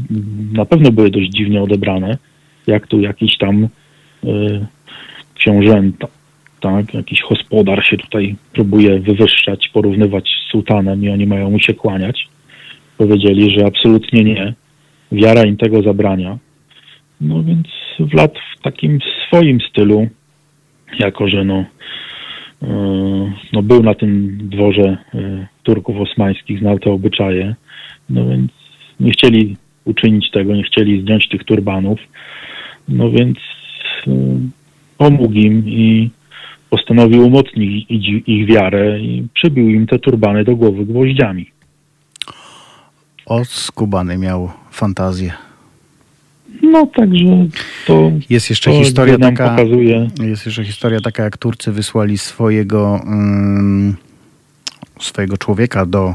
na pewno były dość dziwnie odebrane, jak tu jakiś tam y, książęta, tak, jakiś gospodarz się tutaj próbuje wywyższać, porównywać z sułtanem i oni mają mu się kłaniać. Powiedzieli, że absolutnie nie. Wiara im tego zabrania. No więc Wlad w takim swoim stylu, jako że no, yy, no był na tym dworze yy, Turków osmańskich, znał te obyczaje, no więc nie chcieli uczynić tego, nie chcieli zdjąć tych turbanów, no więc yy, pomógł im i postanowił umocnić ich, ich wiarę i przybił im te turbany do głowy gwoździami. O, skubany miał fantazję. No także to, Jest jeszcze to historia taka, pokazuje. jest jeszcze historia taka, jak Turcy wysłali swojego ym, swojego człowieka do,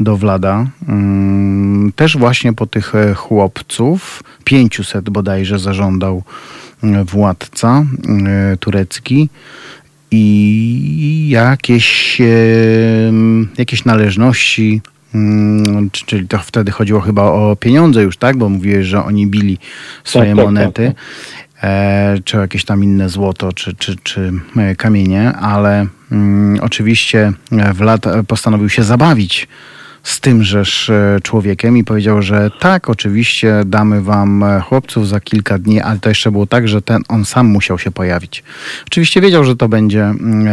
do Wlada. Ym, też właśnie po tych e, chłopców, 500 bodajże zażądał e, władca turecki i jakieś, jakieś należności, mm, czyli to wtedy chodziło chyba o pieniądze już, tak? Bo mówiłeś, że oni bili swoje tak, tak, monety, tak. E, czy jakieś tam inne złoto, czy, czy, czy e, kamienie, ale mm, oczywiście Vlad e, postanowił się zabawić z tymżeż e, człowiekiem i powiedział, że tak, oczywiście damy wam e, chłopców za kilka dni, ale to jeszcze było tak, że ten on sam musiał się pojawić. Oczywiście wiedział, że to będzie mm,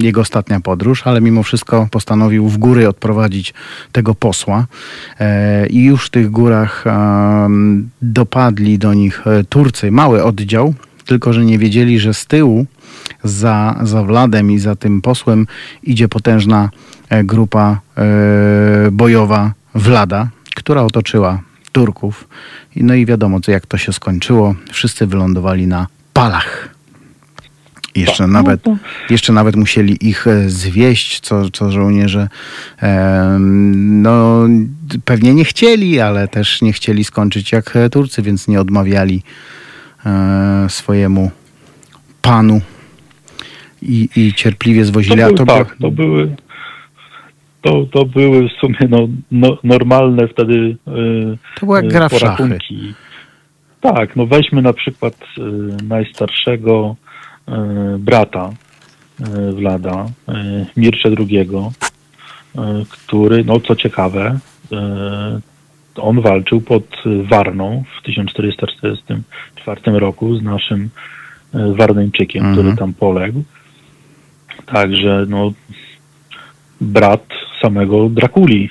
e, jego ostatnia podróż, ale mimo wszystko postanowił w góry odprowadzić tego posła e, i już w tych górach em, dopadli do nich e, Turcy, mały oddział, tylko że nie wiedzieli, że z tyłu za, za Wladem i za tym posłem idzie potężna e, grupa e, bojowa Wlada, która otoczyła Turków. No i wiadomo, jak to się skończyło. Wszyscy wylądowali na palach. Jeszcze Tak, nawet, to- jeszcze nawet musieli ich e, zwieść, co, co żołnierze no, pewnie nie chcieli, ale też nie chcieli skończyć jak e, Turcy, więc nie odmawiali e, swojemu panu i, i cierpliwie zwozili. To był, to tak, to były to, to były w sumie no, no, normalne wtedy y, To była y, gra w szachy. porachunki. Tak, no weźmy na przykład y, najstarszego brata Wlada, Mircze II, który, no co ciekawe, on walczył pod Warną w 1444 roku z naszym Warneńczykiem, Mhm. który tam poległ. Także no, brat samego Drakuli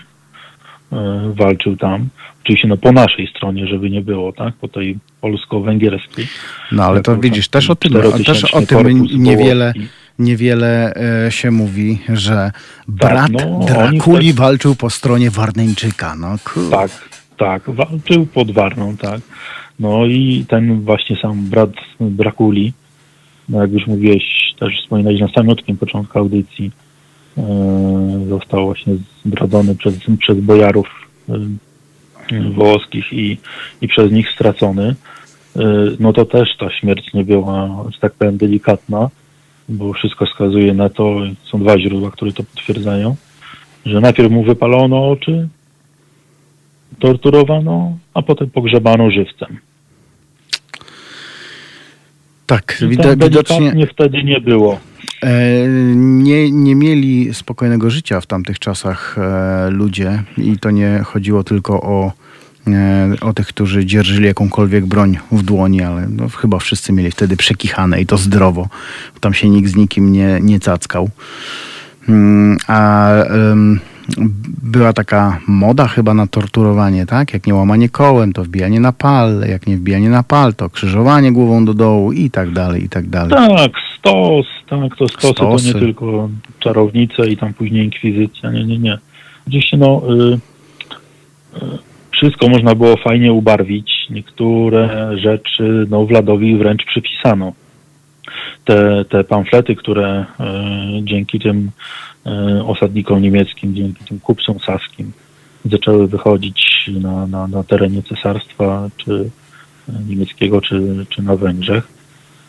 e, walczył tam. Oczywiście no, po naszej stronie, żeby nie było, tak? Po tej polsko-węgierskiej. No ale to widzisz, też o tym, też o tym niewiele, niewiele e, się mówi, że brat no, oni Drakuli też- walczył po stronie Warneńczyka. No. Tak, tak, walczył pod Warną, tak. No i ten właśnie sam brat Drakuli, no jak już mówiłeś, też wspominałeś na samotnym początku audycji, został właśnie zdradzony przez, przez bojarów e, wołoskich i, i przez nich stracony. no to też ta śmierć nie była, że tak powiem, delikatna, bo wszystko wskazuje na to, są dwa źródła, które to potwierdzają, że najpierw mu wypalono oczy, torturowano, a potem pogrzebano żywcem. Tak, tak widocznie delikatnie wtedy nie było. E, nie, nie mieli spokojnego życia w tamtych czasach e, ludzie i to nie chodziło tylko o, e, o tych, którzy dzierżyli jakąkolwiek broń w dłoni, ale no, chyba wszyscy mieli wtedy przekichane i to zdrowo. Tam się nikt z nikim nie, nie cackał. Mm, A em, była taka moda chyba na torturowanie, tak? Jak nie łamanie kołem, to wbijanie na pal, jak nie wbijanie na pal, to krzyżowanie głową do dołu i tak dalej, i tak dalej. Tak, stos, tak, to stosy, Stosy. to nie tylko czarownice i tam później inkwizycja, nie, nie, nie. Oczywiście no, y, y, wszystko można było fajnie ubarwić, niektóre rzeczy no Władowi wręcz przypisano. Te, te pamflety, które y, dzięki tym y, osadnikom niemieckim, dzięki tym kupcom saskim zaczęły wychodzić na, na, na terenie cesarstwa, czy y, niemieckiego, czy, czy na Węgrzech,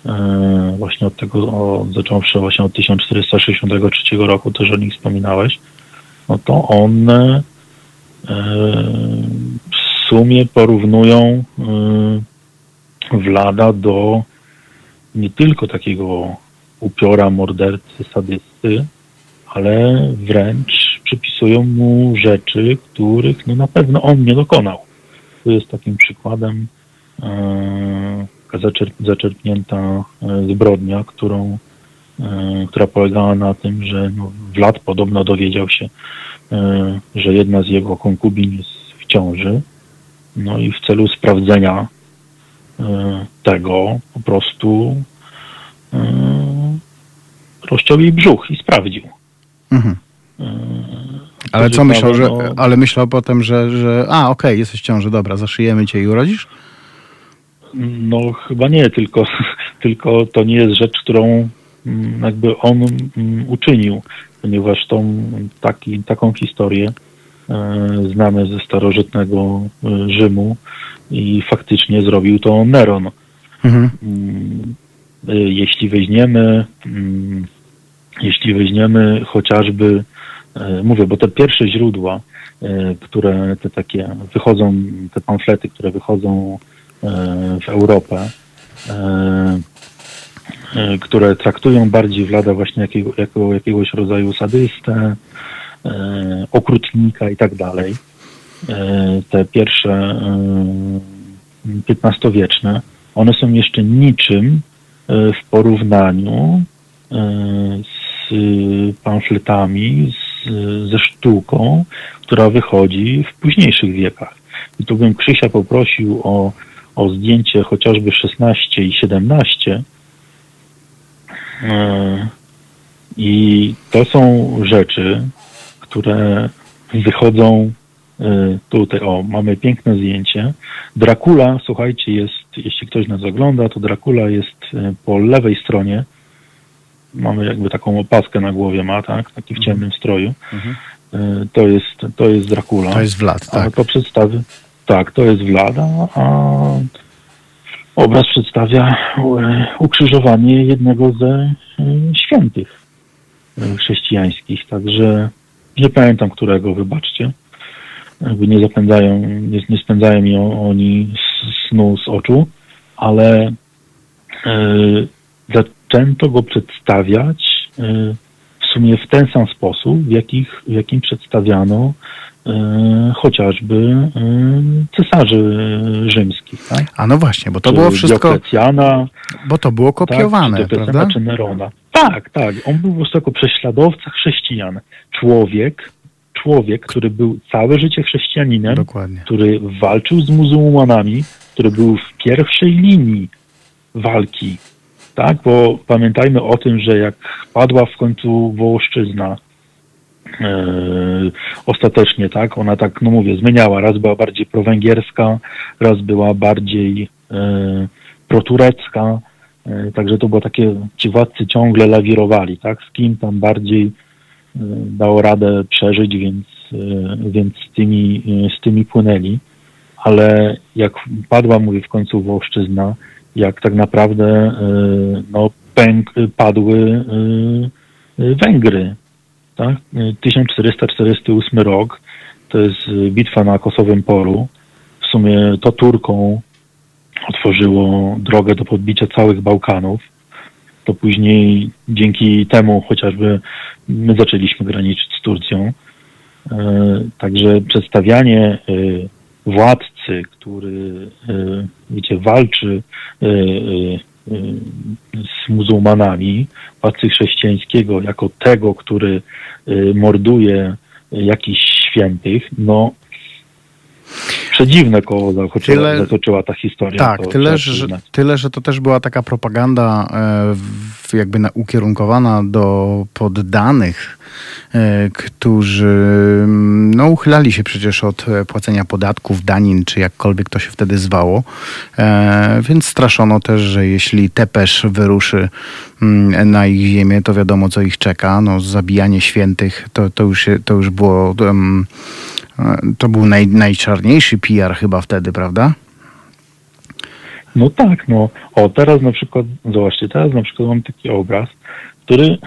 E, właśnie od tego, o, zacząwszy właśnie od 1463 roku, też o nich wspominałeś, no to one e, w sumie porównują e, Wlada do nie tylko takiego upiora, mordercy, sadysty, ale wręcz przypisują mu rzeczy, których no na pewno on nie dokonał. To jest takim przykładem e, zaczerp- zaczerpnięta e, zbrodnia, którą, e, która polegała na tym, że no, Vlad podobno dowiedział się, e, że jedna z jego konkubin jest w ciąży. No i w celu sprawdzenia tego po prostu e, rozciął jej brzuch i sprawdził. Mhm. E, Ale co myślał, że, no- ale myślał potem, że, że a okej, jesteś w ciąży, dobra, zaszyjemy cię i urodzisz? No chyba nie, tylko, tylko to nie jest rzecz, którą mm, jakby on mm, uczynił, ponieważ tą, taki, taką historię e, znamy ze starożytnego e, Rzymu i faktycznie zrobił to Neron. Mhm. Mm, e, Jeśli weźmiemy, mm, jeśli weźmiemy chociażby, mówię, bo te pierwsze źródła, które te takie wychodzą, te pamflety, które wychodzą w Europę, które traktują bardziej Vlada właśnie jakiego, jako jakiegoś rodzaju sadystę, okrutnika i tak dalej. E, Te pierwsze e, XV-wieczne, one są jeszcze niczym e, w porównaniu e, z pamfletami, z, ze sztuką, która wychodzi w późniejszych wiekach. I tu bym Krzysia poprosił o, o zdjęcie chociażby 16 i 17. E, I to są rzeczy, które wychodzą e, tutaj. O, mamy piękne zdjęcie. Dracula, słuchajcie, jest, jeśli ktoś nas ogląda, to Dracula jest e, po lewej stronie. Mamy jakby taką opaskę na głowie ma, tak? Taki w ciemnym stroju. E, To jest, to jest Dracula. To jest Vlad, A tak. to przedstawi. Tak, to jest Vlada, a obraz przedstawia ukrzyżowanie jednego ze świętych chrześcijańskich. Także nie pamiętam którego, wybaczcie. Jakby nie zapędzają, nie, nie spędzają mi oni snu z oczu, ale e, zaczęto go przedstawiać e, w sumie w ten sam sposób, w, jakich, w jakim przedstawiano e, chociażby cesarzy rzymskich. Tak? A no właśnie, bo to Czy było wszystko, bo to było kopiowane, tak, czy Diocletiana, prawda? czy Nerona. Tak, tak. On był po prostu jako prześladowca chrześcijan. Człowiek, człowiek, który był całe życie chrześcijaninem, Dokładnie. który walczył z muzułmanami, który był w pierwszej linii walki. Tak, bo pamiętajmy o tym, że jak padła w końcu Wołoszczyzna, e, ostatecznie, tak, ona tak, no mówię, zmieniała. Raz była bardziej prowęgierska, raz była bardziej e, proturecka, także to było takie, ci władcy ciągle lawirowali, tak, z kim tam bardziej e, dało radę przeżyć, więc, e, więc z tymi, e, z tymi płynęli. ale jak padła, mówię, w końcu Wołszczyzna, jak tak naprawdę no, pęk, padły Węgry. Tak? 1448 rok to jest bitwa na Kosowym Polu. W sumie to Turkom otworzyło drogę do podbicia całych Bałkanów. To później dzięki temu chociażby my zaczęliśmy graniczyć z Turcją. Także przedstawianie władcy, który, e, wiecie, walczy e, e, z muzułmanami, władcy chrześcijańskiego jako tego, który morduje jakichś świętych, no przedziwne koło zatoczyła, tyle, zatoczyła ta historia. Tak, tyle że, tyle, że to też była taka propaganda e, jakby na, ukierunkowana do poddanych, e, którzy mm, no, uchylali się przecież od e, płacenia podatków, danin, czy jakkolwiek to się wtedy zwało. E, więc straszono też, że jeśli Tepesz wyruszy mm, na ich ziemię, to wiadomo, co ich czeka. No, zabijanie świętych to, to, już, to już było... Um, to był naj, najczarniejszy PR chyba wtedy, prawda? No tak, no. O, teraz na przykład, zobaczcie, teraz na przykład mam taki obraz, który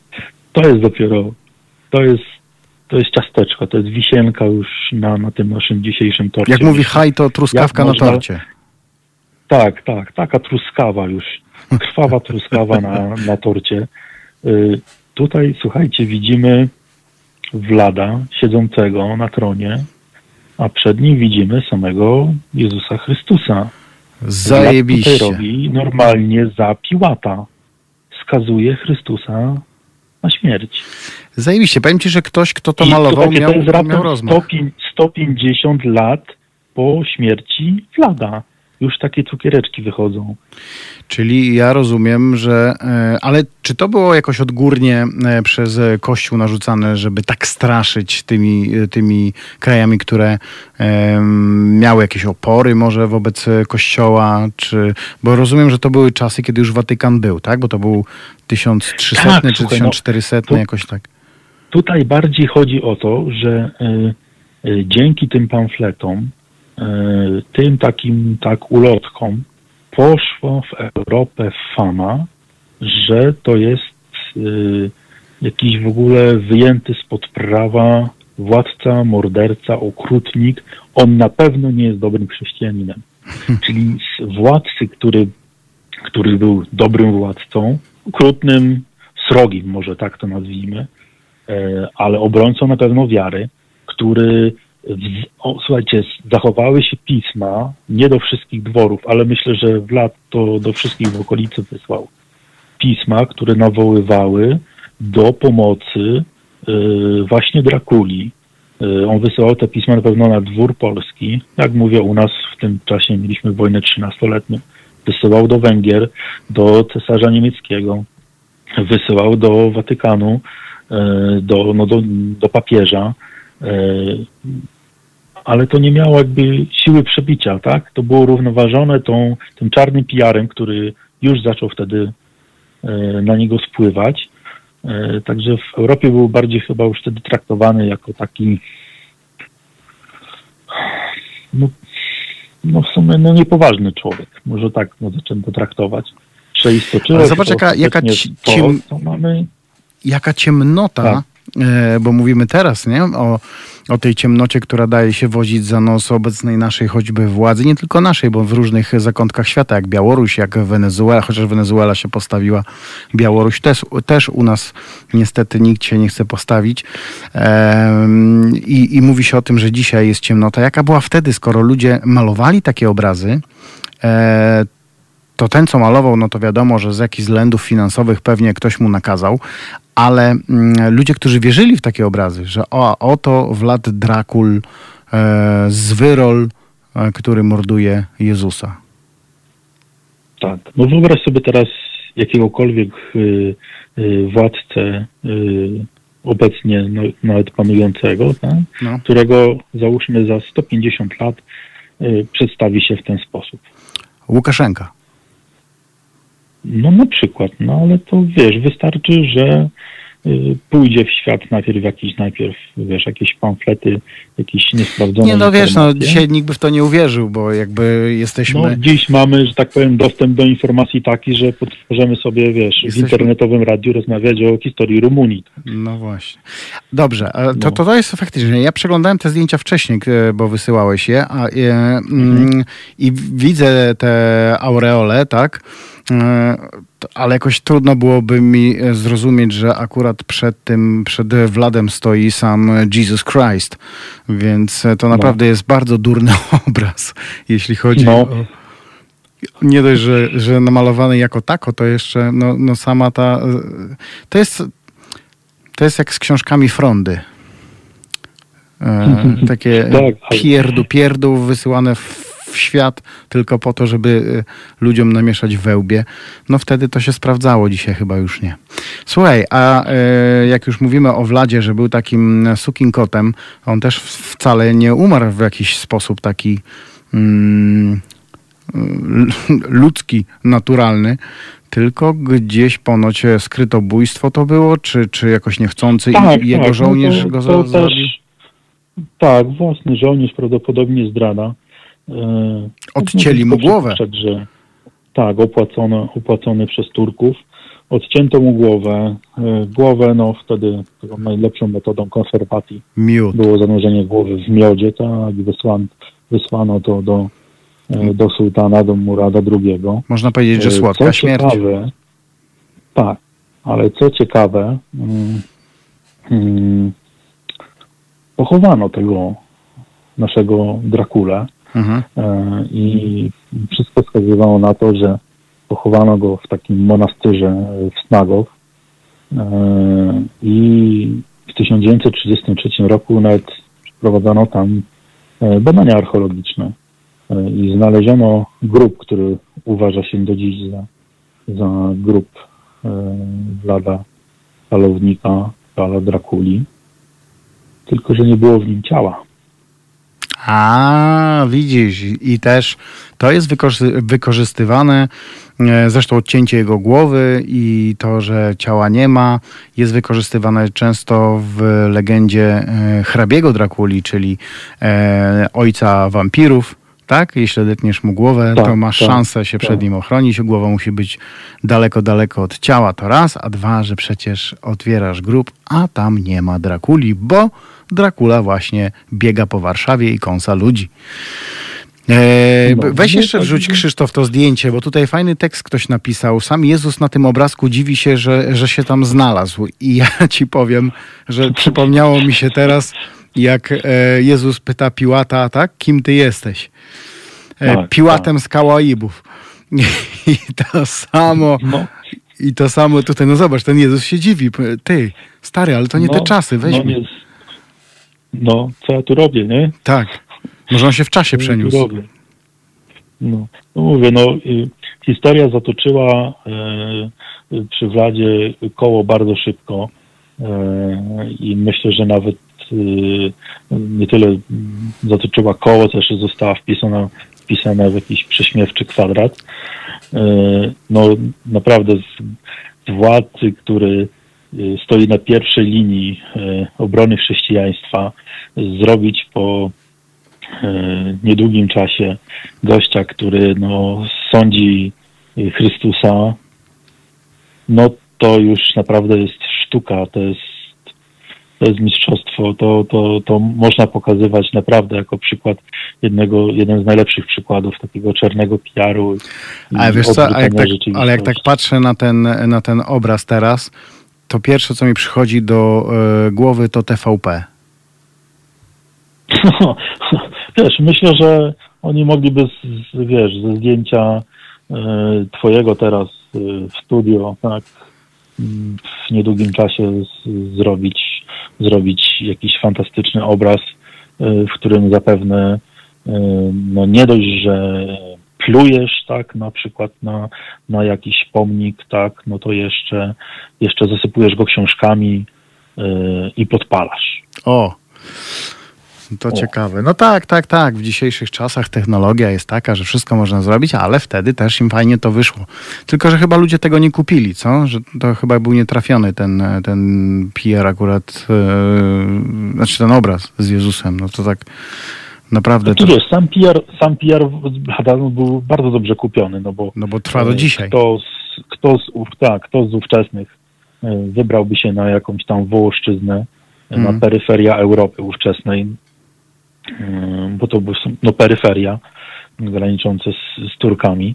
to jest dopiero, to jest, to jest ciasteczko, to jest wisienka już na, na tym naszym dzisiejszym torcie. Jak mówi haj, to truskawka na torcie. Tak, tak, taka truskawa już, krwawa truskawa na, na torcie. Y, tutaj, słuchajcie, widzimy Wlada siedzącego na tronie, a przed nim widzimy samego Jezusa Chrystusa. Zajebiście. Tutaj robi normalnie za Piłata. Skazuje Chrystusa na śmierć. Zajebiście. Powiem ci, że ktoś, kto to I malował, miał, to jest miał rozmach. 150 lat po śmierci Vlada już takie cukiereczki wychodzą. Czyli ja rozumiem, że. E, ale czy to było jakoś odgórnie e, przez Kościół narzucane, żeby tak straszyć tymi, e, tymi krajami, które miały jakieś opory może wobec Kościoła? Czy, bo rozumiem, że to były czasy, kiedy już Watykan był, tak? Bo to był 1300 tak, czy słuchaj, 1400, no, jakoś tak. Tutaj bardziej chodzi o to, że y, y, dzięki tym pamfletom E, tym takim tak ulotkom poszło w Europę fama, że to jest e, jakiś w ogóle wyjęty spod prawa władca, morderca, okrutnik. On na pewno nie jest dobrym chrześcijaninem. Czyli z władcy, który, który był dobrym władcą, okrutnym, srogim, może tak to nazwijmy, e, ale obrońcą na pewno wiary, który o, słuchajcie, zachowały się pisma, nie do wszystkich dworów, ale myślę, że Wlad to do wszystkich w okolicy wysłał. Pisma, które nawoływały do pomocy y, właśnie Drakuli. Y, on wysyłał te pisma na pewno na dwór polski. Jak mówię, u nas w tym czasie mieliśmy wojnę trzynastoletnią. Wysyłał do Węgier, do cesarza niemieckiego, wysyłał do Watykanu, y, do, no do, do papieża ale to nie miało jakby siły przebicia, tak? To było równoważone tą, tym czarnym PR-em, który już zaczął wtedy e, na niego spływać. E, także w Europie był bardziej chyba już wtedy traktowany jako taki no, no w sumie no niepoważny człowiek. Może tak no, zaczęto traktować. Ale zobacz, jaka, jaka, ciem, to, mamy... jaka ciemnota, tak. E, bo mówimy teraz nie? o o tej ciemnocie, która daje się wozić za nos obecnej naszej choćby władzy, nie tylko naszej, bo w różnych zakątkach świata, jak Białoruś, jak Wenezuela, chociaż Wenezuela się postawiła, Białoruś też, też u nas niestety nikt się nie chce postawić. i, I mówi się o tym, że dzisiaj jest ciemnota. Jaka była wtedy, skoro ludzie malowali takie obrazy, e, to ten, co malował, no to wiadomo, że z jakichś względów finansowych pewnie ktoś mu nakazał, ale mm, ludzie, którzy wierzyli w takie obrazy, że o, oto Vlad Drakul, e, zwyrol, e, który morduje Jezusa. Tak. No wyobraź sobie teraz jakiegokolwiek y, y, władcę y, obecnie no, nawet panującego, tak? no. którego załóżmy za 150 lat y, przedstawi się w ten sposób. Łukaszenka. No na przykład, no ale to wiesz, wystarczy, że y, pójdzie w świat najpierw jakiś, najpierw, wiesz, jakieś pamflety, jakieś niesprawdzone Nie, no wiesz, no dzisiaj nikt by w to nie uwierzył, bo jakby jesteśmy... No, dziś mamy, że tak powiem, dostęp do informacji taki, że możemy sobie, wiesz, Jesteśmy- w internetowym radiu rozmawiać o historii Rumunii. No właśnie. Dobrze, a to, No. to, to jest faktycznie. Ja przeglądałem te zdjęcia wcześniej, e, bo wysyłałeś je, a, e, mm, i widzę te aureole, tak? E, Ale jakoś trudno byłoby mi e, zrozumieć, że akurat przed tym, przed Wladem stoi sam Jesus Christ. Więc e, to naprawdę jest bardzo durny obraz, jeśli chodzi No. o. Nie dość, że, że namalowany jako tako, to jeszcze no, no sama ta. To jest to jest jak z książkami Frondy. E, takie Tak, pierdu wysyłane w, w świat tylko po to, żeby e, ludziom namieszać wełbie. No wtedy to się sprawdzało, dzisiaj chyba już nie. Słuchaj, a e, jak już mówimy o Vladzie, że był takim sukin kotem, on też wcale nie umarł w jakiś sposób taki mm, ludzki, naturalny, tylko gdzieś ponoć skrytobójstwo to było, czy, czy jakoś niechcący i jego no żołnierz to- go to za, też-? Tak, własny żołnierz prawdopodobnie zdrada. E, Odcięli mu można głowę. Że, tak, opłacony, opłacony przez Turków. Odcięto mu głowę. E, Głowę, no wtedy najlepszą metodą konserwacji Miód. było zanurzenie głowy w miodzie, tak, i wysłano, wysłano to do, e, do sułtana, do Murada II. Można powiedzieć, że słodka co śmierć. Ciekawe, tak, ale co ciekawe, mm, mm, pochowano tego naszego Drakule Mhm. e, i wszystko wskazywało na to, że pochowano go w takim monastyrze w Snagow e, i w 1933 roku nawet przeprowadzono tam e, badania archeologiczne i znaleziono grób, który uważa się do dziś za, za grób Vlada Falownika, Fala Drakuli, tylko że nie było w nim ciała. A, widzisz, i też to jest wykorzy- wykorzystywane, e, zresztą odcięcie jego głowy i to, że ciała nie ma, jest wykorzystywane często w legendzie e, hrabiego Drakuli, czyli e, ojca wampirów. Tak? Jeśli odetniesz mu głowę, Tak, to masz tak, szansę się przed tak. nim ochronić. Głowa musi być daleko, daleko od ciała, to raz, a dwa, że przecież otwierasz grób, a tam nie ma Drakuli, bo Drakula właśnie biega po Warszawie i kąsa ludzi. E, No, weź no jeszcze tak. wrzuć Krzysztof to zdjęcie, bo tutaj fajny tekst ktoś napisał. Sam Jezus na tym obrazku dziwi się, że, że się tam znalazł. I ja ci powiem, że przypomniało mi się teraz, jak e, Jezus pyta Piłata, tak? Kim ty jesteś? E, Tak, Piłatem z Kałaibów. I to samo, No, i to samo tutaj, no zobacz, ten Jezus się dziwi. Ty, stary, ale to nie no, te czasy, weź no, no, co ja tu robię, nie? Tak. Może on się w czasie ja przeniósł. robię? No, no mówię, no, y, historia zatoczyła y, y, przy Władzie koło bardzo szybko y, i myślę, że nawet nie tyle zatoczyła koło, też została wpisana, wpisana w jakiś prześmiewczy kwadrat. Y, no naprawdę z, władcy, który y, stoi na pierwszej linii y, obrony chrześcijaństwa, zrobić po niedługim czasie gościa, który no, sądzi Chrystusa, no to już naprawdę jest sztuka, to jest, to jest mistrzostwo, to, to, to można pokazywać naprawdę jako przykład jednego, jeden z najlepszych przykładów takiego czarnego PR-u. Ale wiesz co, a jak tak, ale jak tak patrzę na ten, na ten obraz teraz, to pierwsze, co mi przychodzi do e, głowy, to TVP. Wiesz, myślę, że oni mogliby, z, wiesz, ze zdjęcia e, twojego teraz e, w studio, tak, w niedługim czasie z, zrobić, zrobić jakiś fantastyczny obraz, e, w którym zapewne e, no nie dość, że plujesz, tak, na przykład na, na jakiś pomnik, tak, no to jeszcze, jeszcze zasypujesz go książkami e, i podpalasz. O, to ciekawe. No tak, tak, tak. W dzisiejszych czasach technologia jest taka, że wszystko można zrobić, ale wtedy też im fajnie to wyszło. Tylko, że chyba ludzie tego nie kupili, co? Że to chyba był nietrafiony ten, ten PR akurat, yy, znaczy ten obraz z Jezusem. No to tak naprawdę... No to sam PR, sam PR był bardzo dobrze kupiony, no bo... No bo trwa do dzisiaj. Kto z, kto z, tak, kto z ówczesnych e, wybrałby się na jakąś tam Wołoszczyznę, mm. na peryferia Europy ówczesnej, e, bo to był no, peryferia graniczące z, z Turkami,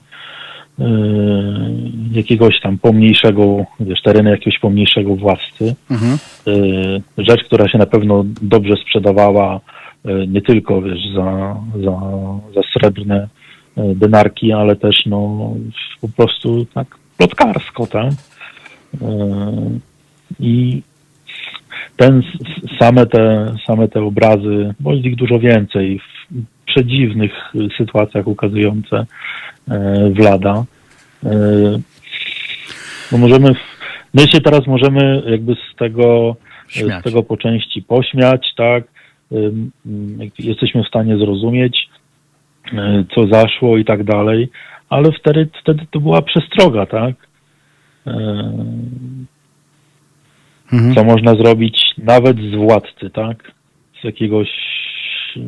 jakiegoś tam pomniejszego, wiesz, tereny jakiegoś pomniejszego władcy. Mhm. Rzecz, która się na pewno dobrze sprzedawała nie tylko wiesz, za, za, za srebrne e, denarki, ale też no, po prostu tak plotkarsko, tak? I ten, same te, same te obrazy, bo jest ich dużo więcej, w przedziwnych sytuacjach ukazujące Wlada. No możemy, my się teraz możemy jakby z tego, z tego po części pośmiać, tak? jesteśmy w stanie zrozumieć, e, co zaszło i tak dalej, ale wtedy, wtedy to była przestroga, tak? Mhm. Co można zrobić nawet z władcy, tak? Z jakiegoś e,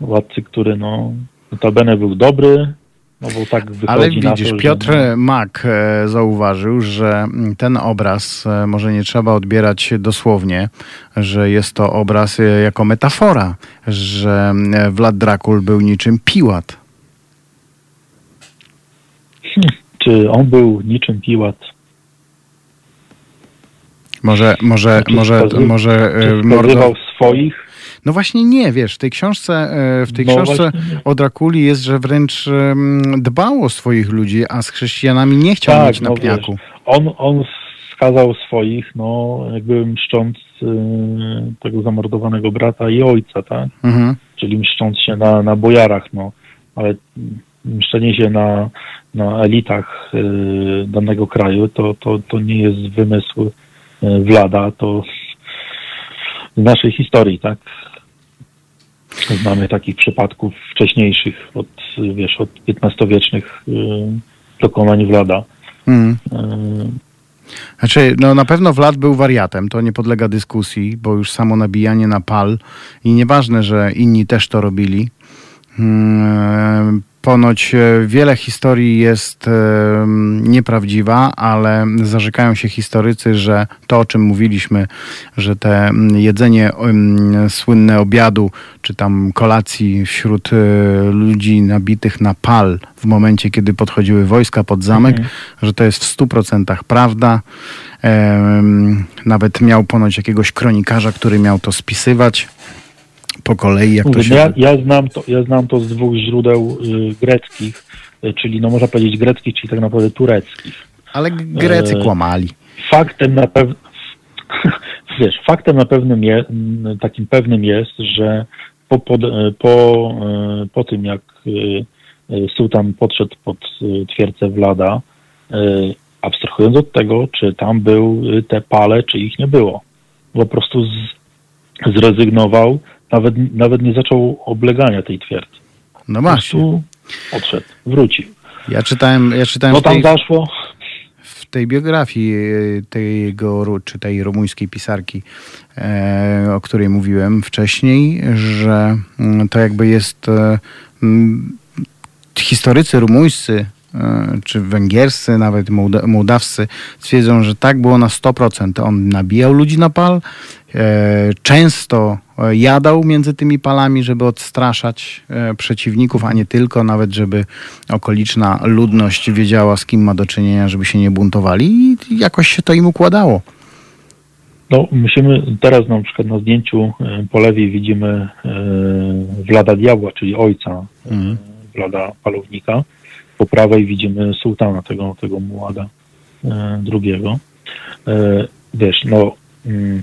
władcy, który no notabene był dobry, no bo tak Ale widzisz, to, Piotr że... Mak e, zauważył, że ten obraz e, może nie trzeba odbierać dosłownie, że jest to obraz e, jako metafora, że Vlad Drakul był niczym Piłat. Hmm, czy on był niczym Piłat? Może, może, czy może, może, może swoich no właśnie nie, wiesz, w tej książce, e, w tej no książce o Drakuli jest, że wręcz dbał o swoich ludzi, a z chrześcijanami nie chciał tak, mieć na no pniaku. Wiesz, on, on skazał swoich, no jakby mszcząc y, tego zamordowanego brata i ojca, tak? Mhm. Czyli mszcząc się na, na bojarach, no. Ale mszczenie się na, na elitach danego kraju, to, to, to nie jest wymysł Wlada, to z naszej historii, tak? Znamy takich przypadków wcześniejszych, od, wiesz, od XV-wiecznych y, dokonań Wlada. Mm. Znaczy, no na pewno Wlad był wariatem, to nie podlega dyskusji, bo już samo nabijanie na pal i nieważne, że inni też to robili. Ponoć e, wiele historii jest e, nieprawdziwa, ale zarzekają się historycy, że to, o czym mówiliśmy, że te jedzenie słynne obiadu, czy tam kolacji wśród e, ludzi nabitych na pal w momencie, kiedy podchodziły wojska pod zamek, mhm. że to jest w stu procentach prawda. Nawet miał ponoć jakiegoś kronikarza, który miał to spisywać po kolei, jak to się... Ja, ja, znam to, ja znam to z dwóch źródeł y, greckich, y, czyli no można powiedzieć greckich, czyli tak naprawdę tureckich. Ale Grecy e, kłamali. Faktem na pewno wiesz, faktem na pewnym je, takim pewnym jest, że po, po, po, e, po tym, jak sułtan podszedł pod twierdzę Wlada, abstrahując od tego, czy tam był te pale, czy ich nie było. Po prostu z, zrezygnował nawet, nawet nie zaczął oblegania tej twierdzy. No właśnie. Odszedł, wrócił. Ja czytałem, ja czytałem Co tam tej, zaszło? W tej biografii e, tego, czy tej rumuńskiej pisarki, e, o której mówiłem wcześniej, że mm, to jakby jest e, historycy rumuńscy czy węgierscy, nawet mołdawscy twierdzą, że tak było na 100%. On nabijał ludzi na pal, e, często e, jadał między tymi palami, żeby odstraszać przeciwników, a nie tylko, nawet żeby okoliczna ludność wiedziała, z kim ma do czynienia, żeby się nie buntowali i jakoś się to im układało. No, musimy teraz na przykład na zdjęciu po lewej widzimy Wlada Diabła, czyli ojca mhm. Wlada Palownika po prawej widzimy sułtana tego, tego Mułada e, drugiego. E, wiesz, no mm,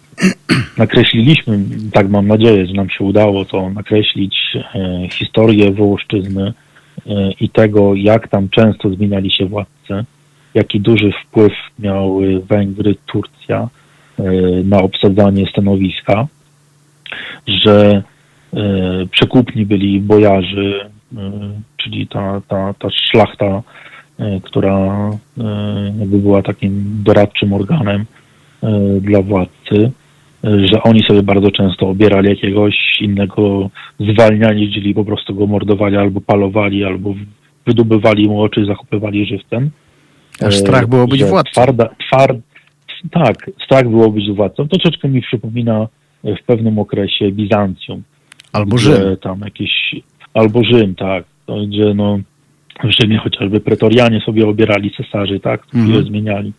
nakreśliliśmy, tak mam nadzieję, że nam się udało to nakreślić e, historię Wołoszczyzny i tego, jak tam często zmieniali się władcy, jaki duży wpływ miały Węgry, Turcja na obsadzanie stanowiska. że przekupni byli bojarzy, czyli ta, ta, ta szlachta, która jakby była takim doradczym organem dla władcy że oni sobie bardzo często obierali jakiegoś innego zwalniania, czyli po prostu go mordowali albo palowali, albo wydobywali mu oczy, zachopywali żywcem. Aż strach było być władcą. Twarda, tward, tak, strach było być władcą. To troszeczkę mi przypomina w pewnym okresie Bizancjum. Albo Rzym. Tam jakieś, albo Rzym, tak. Gdzie no, w Rzymie chociażby pretorianie sobie obierali cesarzy, tak, mhm. zmieniali.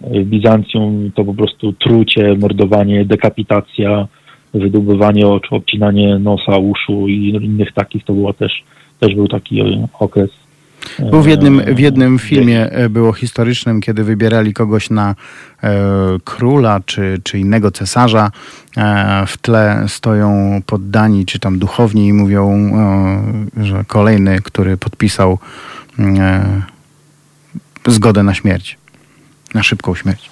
W Bizancjum to po prostu trucie, mordowanie, dekapitacja, wydobywanie oczu, obcinanie nosa, uszu i innych takich, to było też, też był taki okres. Był w jednym, w jednym filmie e, było historycznym, kiedy wybierali kogoś na e, króla czy, czy innego cesarza. E, w tle stoją poddani czy tam duchowni i mówią, e, że kolejny, który podpisał e, zgodę na śmierć na szybką śmierć.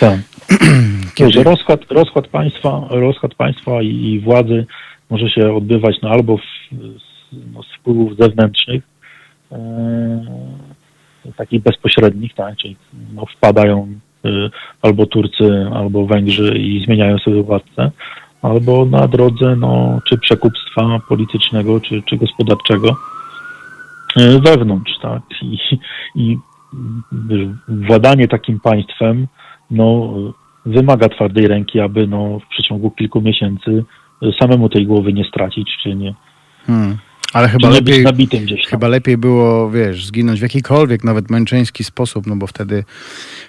Tak. Kiedy... Rozkład, rozkład, państwa, rozkład państwa i, i władzy może się odbywać no, albo w, no, z wpływów zewnętrznych, takich bezpośrednich, tak, czyli no, wpadają e, albo Turcy, albo Węgrzy i zmieniają sobie władcę, albo na drodze no, czy przekupstwa politycznego, czy, czy gospodarczego e, wewnątrz, tak, i, i władanie takim państwem no, wymaga twardej ręki, aby no, w przeciągu kilku miesięcy samemu tej głowy nie stracić, czy nie. Hmm. Ale chyba lepiej, chyba lepiej było, wiesz, zginąć w jakikolwiek, nawet męczeński sposób, no bo wtedy,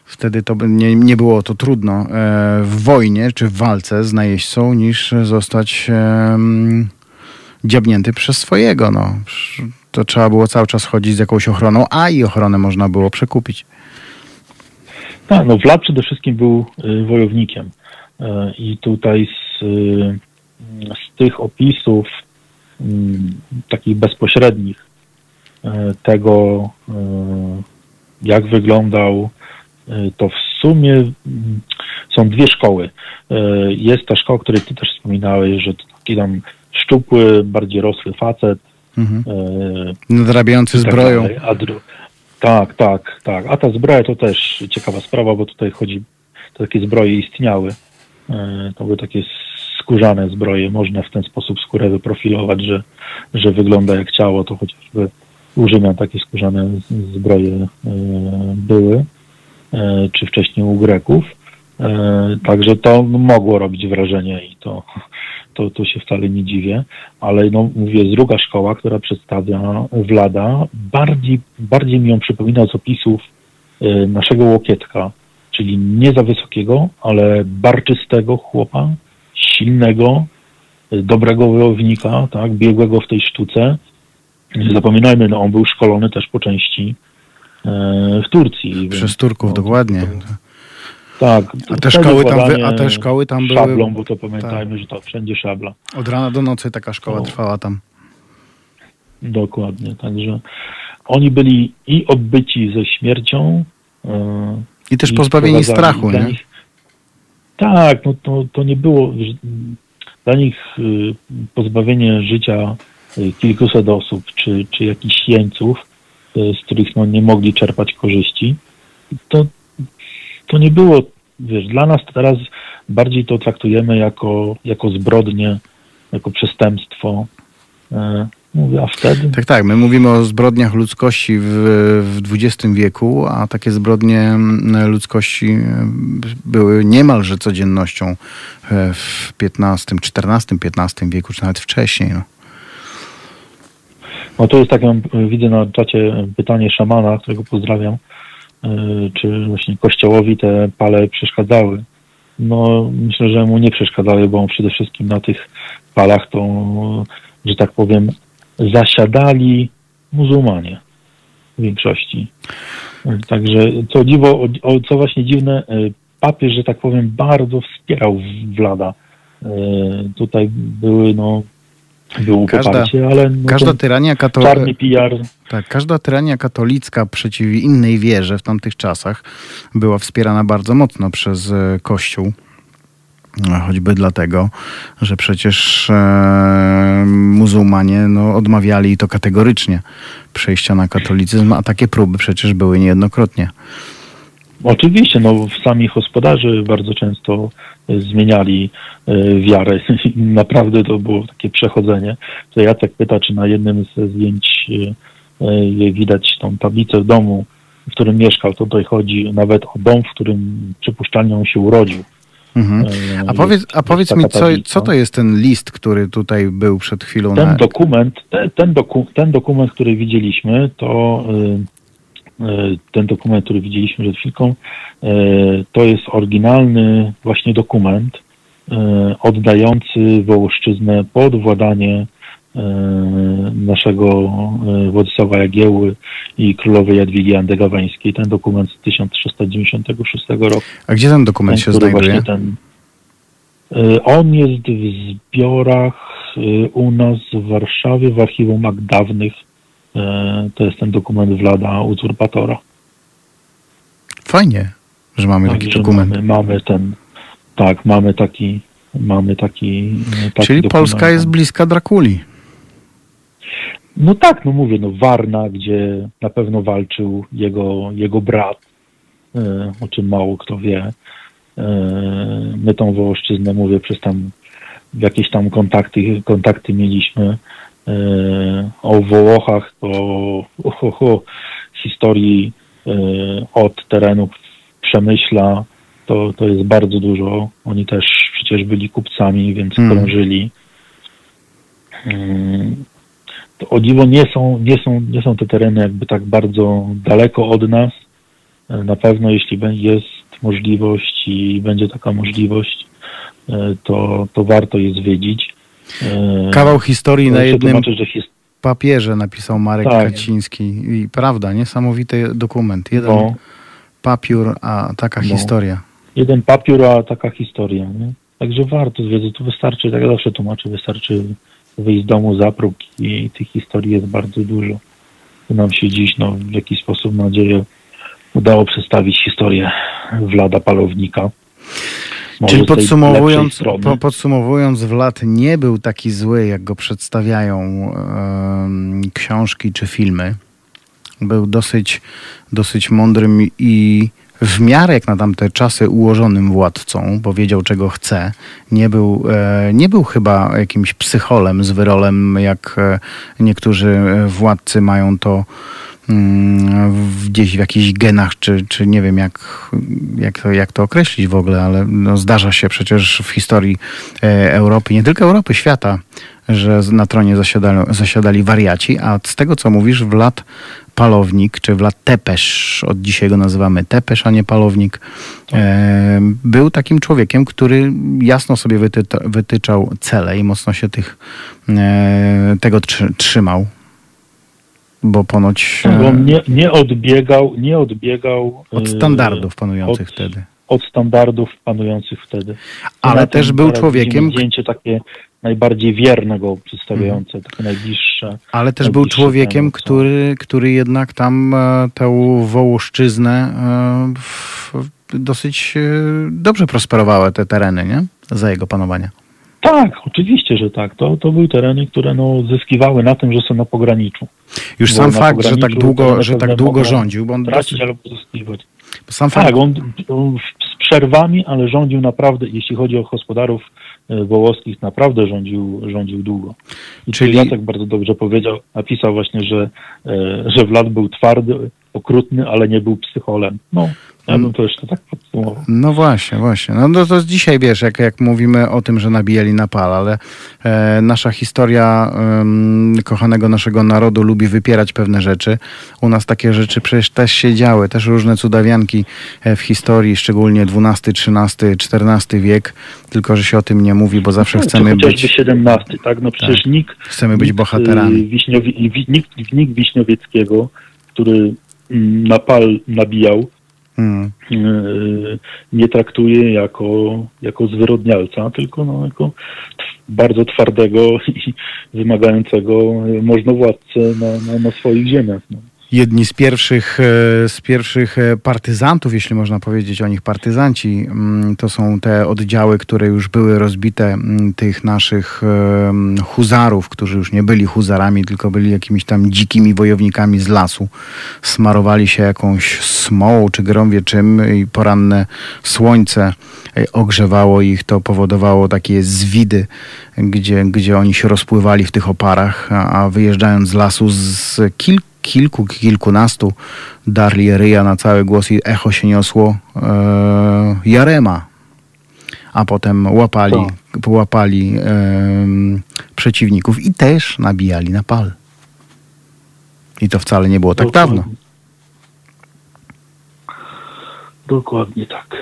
wtedy to nie, nie było to trudno e, w wojnie czy w walce z najeźdźcą, niż zostać e, dziabnięty przez swojego. No to trzeba było cały czas chodzić z jakąś ochroną, a i ochronę można było przekupić. Tak, no Vlad przede wszystkim był y, wojownikiem y, i tutaj z, y, z tych opisów takich bezpośrednich tego, jak wyglądał, to w sumie są dwie szkoły. Jest ta szkoła, o której ty też wspominałeś, że to taki tam szczupły, bardziej rosły facet, Mhm. E, Nadrabiający tak zbroją. Tak, tak, tak. A ta zbroja to też ciekawa sprawa, bo tutaj chodzi, to takie zbroje istniały. E, to były takie skórzane zbroje. Można w ten sposób skórę wyprofilować, że, że wygląda jak ciało. To chociażby u Rzymian takie skórzane zbroje e, były, czy wcześniej u Greków. Także to mogło robić wrażenie i to to, to się wcale nie dziwię, ale no, mówię, druga szkoła, która przedstawia Wlada, bardziej, bardziej mi ją przypomina z opisów naszego Łokietka, czyli nie za wysokiego, ale barczystego chłopa, silnego, dobrego wojownika, tak, biegłego w tej sztuce. Nie zapominajmy, no, on był szkolony też po części y, w Turcji. Przez Turków, no, dokładnie. Tak. A te, szkoły tam, wy, a te szkoły tam były... Szablą, bo to pamiętajmy, tak. że to wszędzie szabla. Od rana do nocy taka szkoła no. trwała tam. Dokładnie, także oni byli i odbyci ze śmiercią. Yy, I też pozbawieni strachu, nie? Nich, tak, no to, to nie było... Dla nich yy, pozbawienie życia yy, kilkuset osób, czy, czy jakichś jeńców, z których no, nie mogli czerpać korzyści, to, to nie było, wiesz, dla nas teraz bardziej to traktujemy jako, jako zbrodnię, jako przestępstwo. Wtedy? Tak, tak. My mówimy o zbrodniach ludzkości w, w XX wieku, a takie zbrodnie ludzkości e, były niemalże codziennością e, w XV, XIV, XV wieku, czy nawet wcześniej. No. No to jest takie, widzę na czacie pytanie szamana, którego pozdrawiam. E, czy właśnie kościołowi te pale przeszkadzały. No myślę, że mu nie przeszkadzały, bo on przede wszystkim na tych palach to, że tak powiem, zasiadali muzułmanie w większości. Także co dziwo, co właśnie dziwne, e, papież, że tak powiem, bardzo wspierał Wlada. E, tutaj były no było każda, poparcie, ale no każda tyrania katol... PR. Tak, każda tyrania katolicka przeciw innej wierze w tamtych czasach była wspierana bardzo mocno przez e, Kościół. Choćby dlatego, że przecież e, muzułmanie no, odmawiali to kategorycznie przejścia na katolicyzm, a takie próby przecież były niejednokrotnie. Oczywiście, no sami gospodarze bardzo często zmieniali e, wiarę. Naprawdę to było takie przechodzenie. To Jacek pyta, czy na jednym ze zdjęć e, e, widać tą tablicę w domu, w którym mieszkał. Tutaj chodzi nawet o dom, w którym przypuszczalnie on się urodził. Mhm. E, A powiedz, a powiedz mi, co, co to jest ten list, który tutaj był przed chwilą Ten na... dokument, te- ten, doku, ten dokument, który widzieliśmy, to y, y, ten dokument, który widzieliśmy przed chwilką, to jest oryginalny właśnie dokument oddający Wołoszczyznę pod władanie naszego y, Władysława Jagieły i królowej Jadwigi Andegaweńskiej. Ten dokument z 1396 roku. A gdzie ten dokument się który znajduje? Ten, y, on jest w zbiorach u nas w Warszawie, w archiwum akt dawnych. To jest ten dokument Wlada Uzurpatora. Fajnie, że mamy taki Także dokument. Mamy, mamy ten, tak, mamy taki, mamy taki, taki Czyli dokument. Polska jest bliska Drakuli. No tak, no mówię, no Warna, gdzie na pewno walczył jego, jego brat, y, o czym mało kto wie. Y, My tą Wołoszczyznę, mówię, przez tam jakieś tam kontakty, kontakty mieliśmy. Y, O Wołochach, o, o, o, historii od terenów Przemyśla, to, to jest bardzo dużo. Oni też przecież byli kupcami, więc Mm. krążyli. Mm, to o dziwo nie są, nie, są, nie są te tereny jakby tak bardzo daleko od nas. E, Na pewno jeśli jest możliwość i będzie taka możliwość, e, to, to warto je zwiedzić. E, Kawał historii na muszę jednym tłumaczyć, że his- papierze napisał Marek Tak. Kaciński. I prawda, niesamowity dokument. Jeden no, papier, a taka No. historia. jeden papier, a taka historia. Nie? Także warto zwiedzić. Tu wystarczy, tak jak zawsze tłumaczę, wystarczy wyjść z domu za próg i tych historii jest bardzo dużo. Nam się dziś no, w jakiś sposób, mam nadzieję, udało przedstawić historię Wlada Palownika. Może Czyli podsumowując, po, podsumowując, Wlad nie był taki zły, jak go przedstawiają em, książki czy filmy. Był dosyć, dosyć mądrym i w miarę jak na tamte czasy ułożonym władcą, bo wiedział czego chce. Nie był, e, nie był chyba jakimś psycholem z wyrolem, jak e, niektórzy e, władcy mają to mm, w- gdzieś w jakichś genach, czy, czy nie wiem jak, jak, to, jak to określić w ogóle, ale no zdarza się przecież w historii Europy, nie tylko Europy, świata, że na tronie zasiadali, zasiadali wariaci, a z tego co mówisz, Wlad Palownik, czy Wlad Tepesz, od dzisiaj go nazywamy Tepesz, a nie Palownik, e, był takim człowiekiem, który jasno sobie wytyta, wytyczał cele i mocno się tych, e, tego trzy, trzymał. Bo ponoć e, nie, nie odbiegał, nie odbiegał od e, standardów panujących od- wtedy. od standardów panujących wtedy. Ale też był człowiekiem, Zdjęcie takie najbardziej wierne go przedstawiające, takie najbliższe. Ale też był człowiekiem, temu, który, który jednak tam e, tę Wołoszczyznę e, w, dosyć e, dobrze prosperowały te tereny, nie? Za jego panowania. Tak, oczywiście, że tak. To, to były tereny, które no, zyskiwały na tym, że są na pograniczu. Już sam fakt, że tak długo, że tak długo rządził, bo on Tracić dosyć, albo zyskiwać. sam fakt, Tak, on, on w- z przerwami, ale rządził naprawdę, jeśli chodzi o gospodarów wołoskich, naprawdę rządził, rządził długo. I Czyli- Jacek bardzo dobrze powiedział, napisał właśnie, że, e, że Wlad był twardy, okrutny, ale nie był psycholem. No, ja bym to jeszcze tak podsumował. No właśnie, właśnie. No to, to dzisiaj, wiesz, jak, jak mówimy o tym, że nabijali na pal, ale e, nasza historia em, kochanego naszego narodu lubi wypierać pewne rzeczy. U nas takie rzeczy przecież też się działy, też różne cudawianki e, w historii, szczególnie XII, XIII, XIV wiek, tylko że się o tym nie mówi, bo zawsze No, chcemy chociażby być, 17, tak? No przecież nikt, chcemy być nikt, bohaterami. y, Wiśniowi, wi- nikt, nikt Wiśniowieckiego, który mm, na pal nabijał, Mm. y, nie traktuje jako, jako zwyrodnialca, tylko no, jako bardzo twardego i wymagającego możnowładcę na, na, na swoich ziemiach. No. Jedni z pierwszych, e, z pierwszych e, partyzantów, jeśli można powiedzieć o nich partyzanci. Mm, to są te oddziały, które już były rozbite, mm, tych naszych e, huzarów, którzy już nie byli huzarami, tylko byli jakimiś tam dzikimi wojownikami z lasu. Smarowali się jakąś smołą czy grąwie czym i poranne słońce ogrzewało ich, to powodowało takie zwidy, gdzie, gdzie oni się rozpływali w tych oparach, a, a wyjeżdżając z lasu z kilku kilku, kilkunastu darli ryja na cały głos i echo się niosło e, Jarema. A potem łapali, łapali e, przeciwników i też nabijali na pal. I to wcale nie było tak Dokładnie. dawno. Dokładnie tak.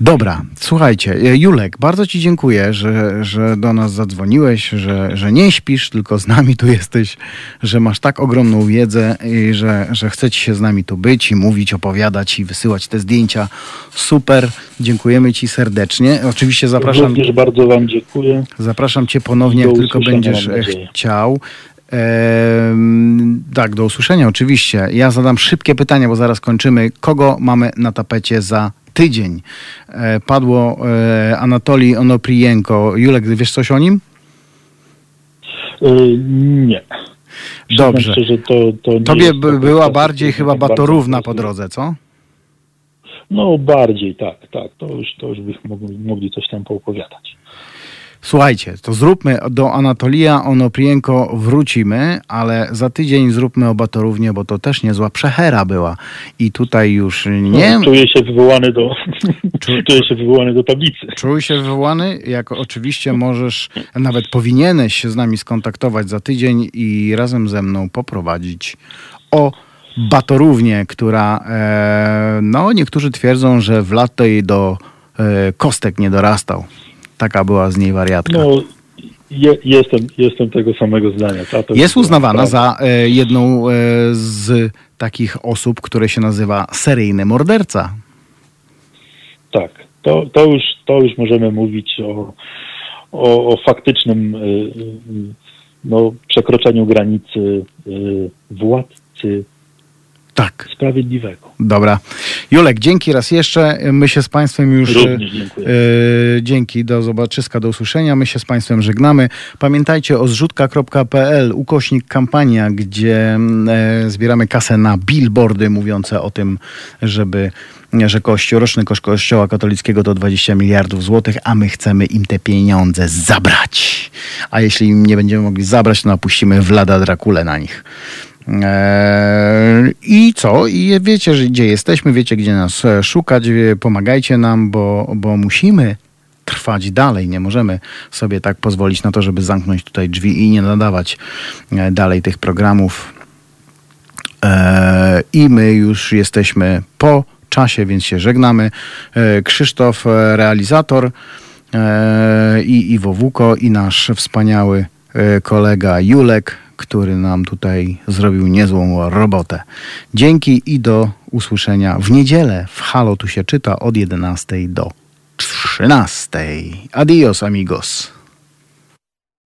Dobra, słuchajcie, e, Julek, bardzo Ci dziękuję, że, że do nas zadzwoniłeś, że, że nie śpisz, tylko z nami tu jesteś, że masz tak ogromną wiedzę i że, że chcecie się z nami tu być i mówić, opowiadać i wysyłać te zdjęcia. Super, dziękujemy Ci serdecznie. Oczywiście zapraszam. Również bardzo Wam dziękuję. Zapraszam Cię ponownie, jak tylko będziesz e, chciał. Tak, do usłyszenia oczywiście. Ja zadam szybkie pytania, bo zaraz kończymy. Kogo mamy na tapecie za tydzień? E, padło e, Anatolii Onoprijenko. Julek, wiesz coś o nim? Y, nie. Dobrze. Szczerze, to, to nie Tobie by, była bardziej chyba batorówna po drodze, co? No bardziej, tak, tak. To już, to już byśmy mogli, mogli coś tam poopowiadać. Słuchajcie, to zróbmy do Anatolija Onoprijenko wrócimy, ale za tydzień zróbmy o Batorównie, bo to też niezła przechera była. I tutaj już nie... No, czuję się wywołany do, czuję się wywołany do tablicy. Czuj się wywołany, jak oczywiście możesz, nawet powinieneś się z nami skontaktować za tydzień i razem ze mną poprowadzić o Batorównie, która, e, no niektórzy twierdzą, że w lat to jej do e, kostek nie dorastał. Taka była z niej wariatka. No, je, jestem, jestem tego samego zdania. Jest uznawana za e, jedną e, z takich osób, które się nazywa seryjny morderca. Tak, to, to, już, to już możemy mówić o, o, o faktycznym y, y, no, przekroczeniu granicy y, władcy Tak. sprawiedliwego. Dobra. Julek, dzięki raz jeszcze. My się z Państwem już. Również dziękuję. e, dzięki, do zobaczyska, do usłyszenia. My się z Państwem żegnamy. Pamiętajcie o zrzutka.pl, ukośnik kampania, gdzie e, zbieramy kasę na billboardy mówiące o tym, żeby że kościół, roczny koszt kościoła katolickiego to 20 miliardów złotych, a my chcemy im te pieniądze zabrać. A jeśli im nie będziemy mogli zabrać, to napuścimy Vlada Drakulę na nich. Eee, I co? I wiecie, gdzie jesteśmy, wiecie, gdzie nas e, szukać, wie- pomagajcie nam, bo, bo musimy trwać dalej. Nie możemy sobie tak pozwolić na to, żeby zamknąć tutaj drzwi i nie nadawać e, dalej tych programów. Eee, I my już jesteśmy po czasie, więc się żegnamy. E, Krzysztof, e, realizator e, i Iwo Wuko i nasz wspaniały e, kolega Julek, który nam tutaj zrobił niezłą robotę. Dzięki i do usłyszenia w niedzielę w Halo tu się czyta od 11 do 13. Adios amigos.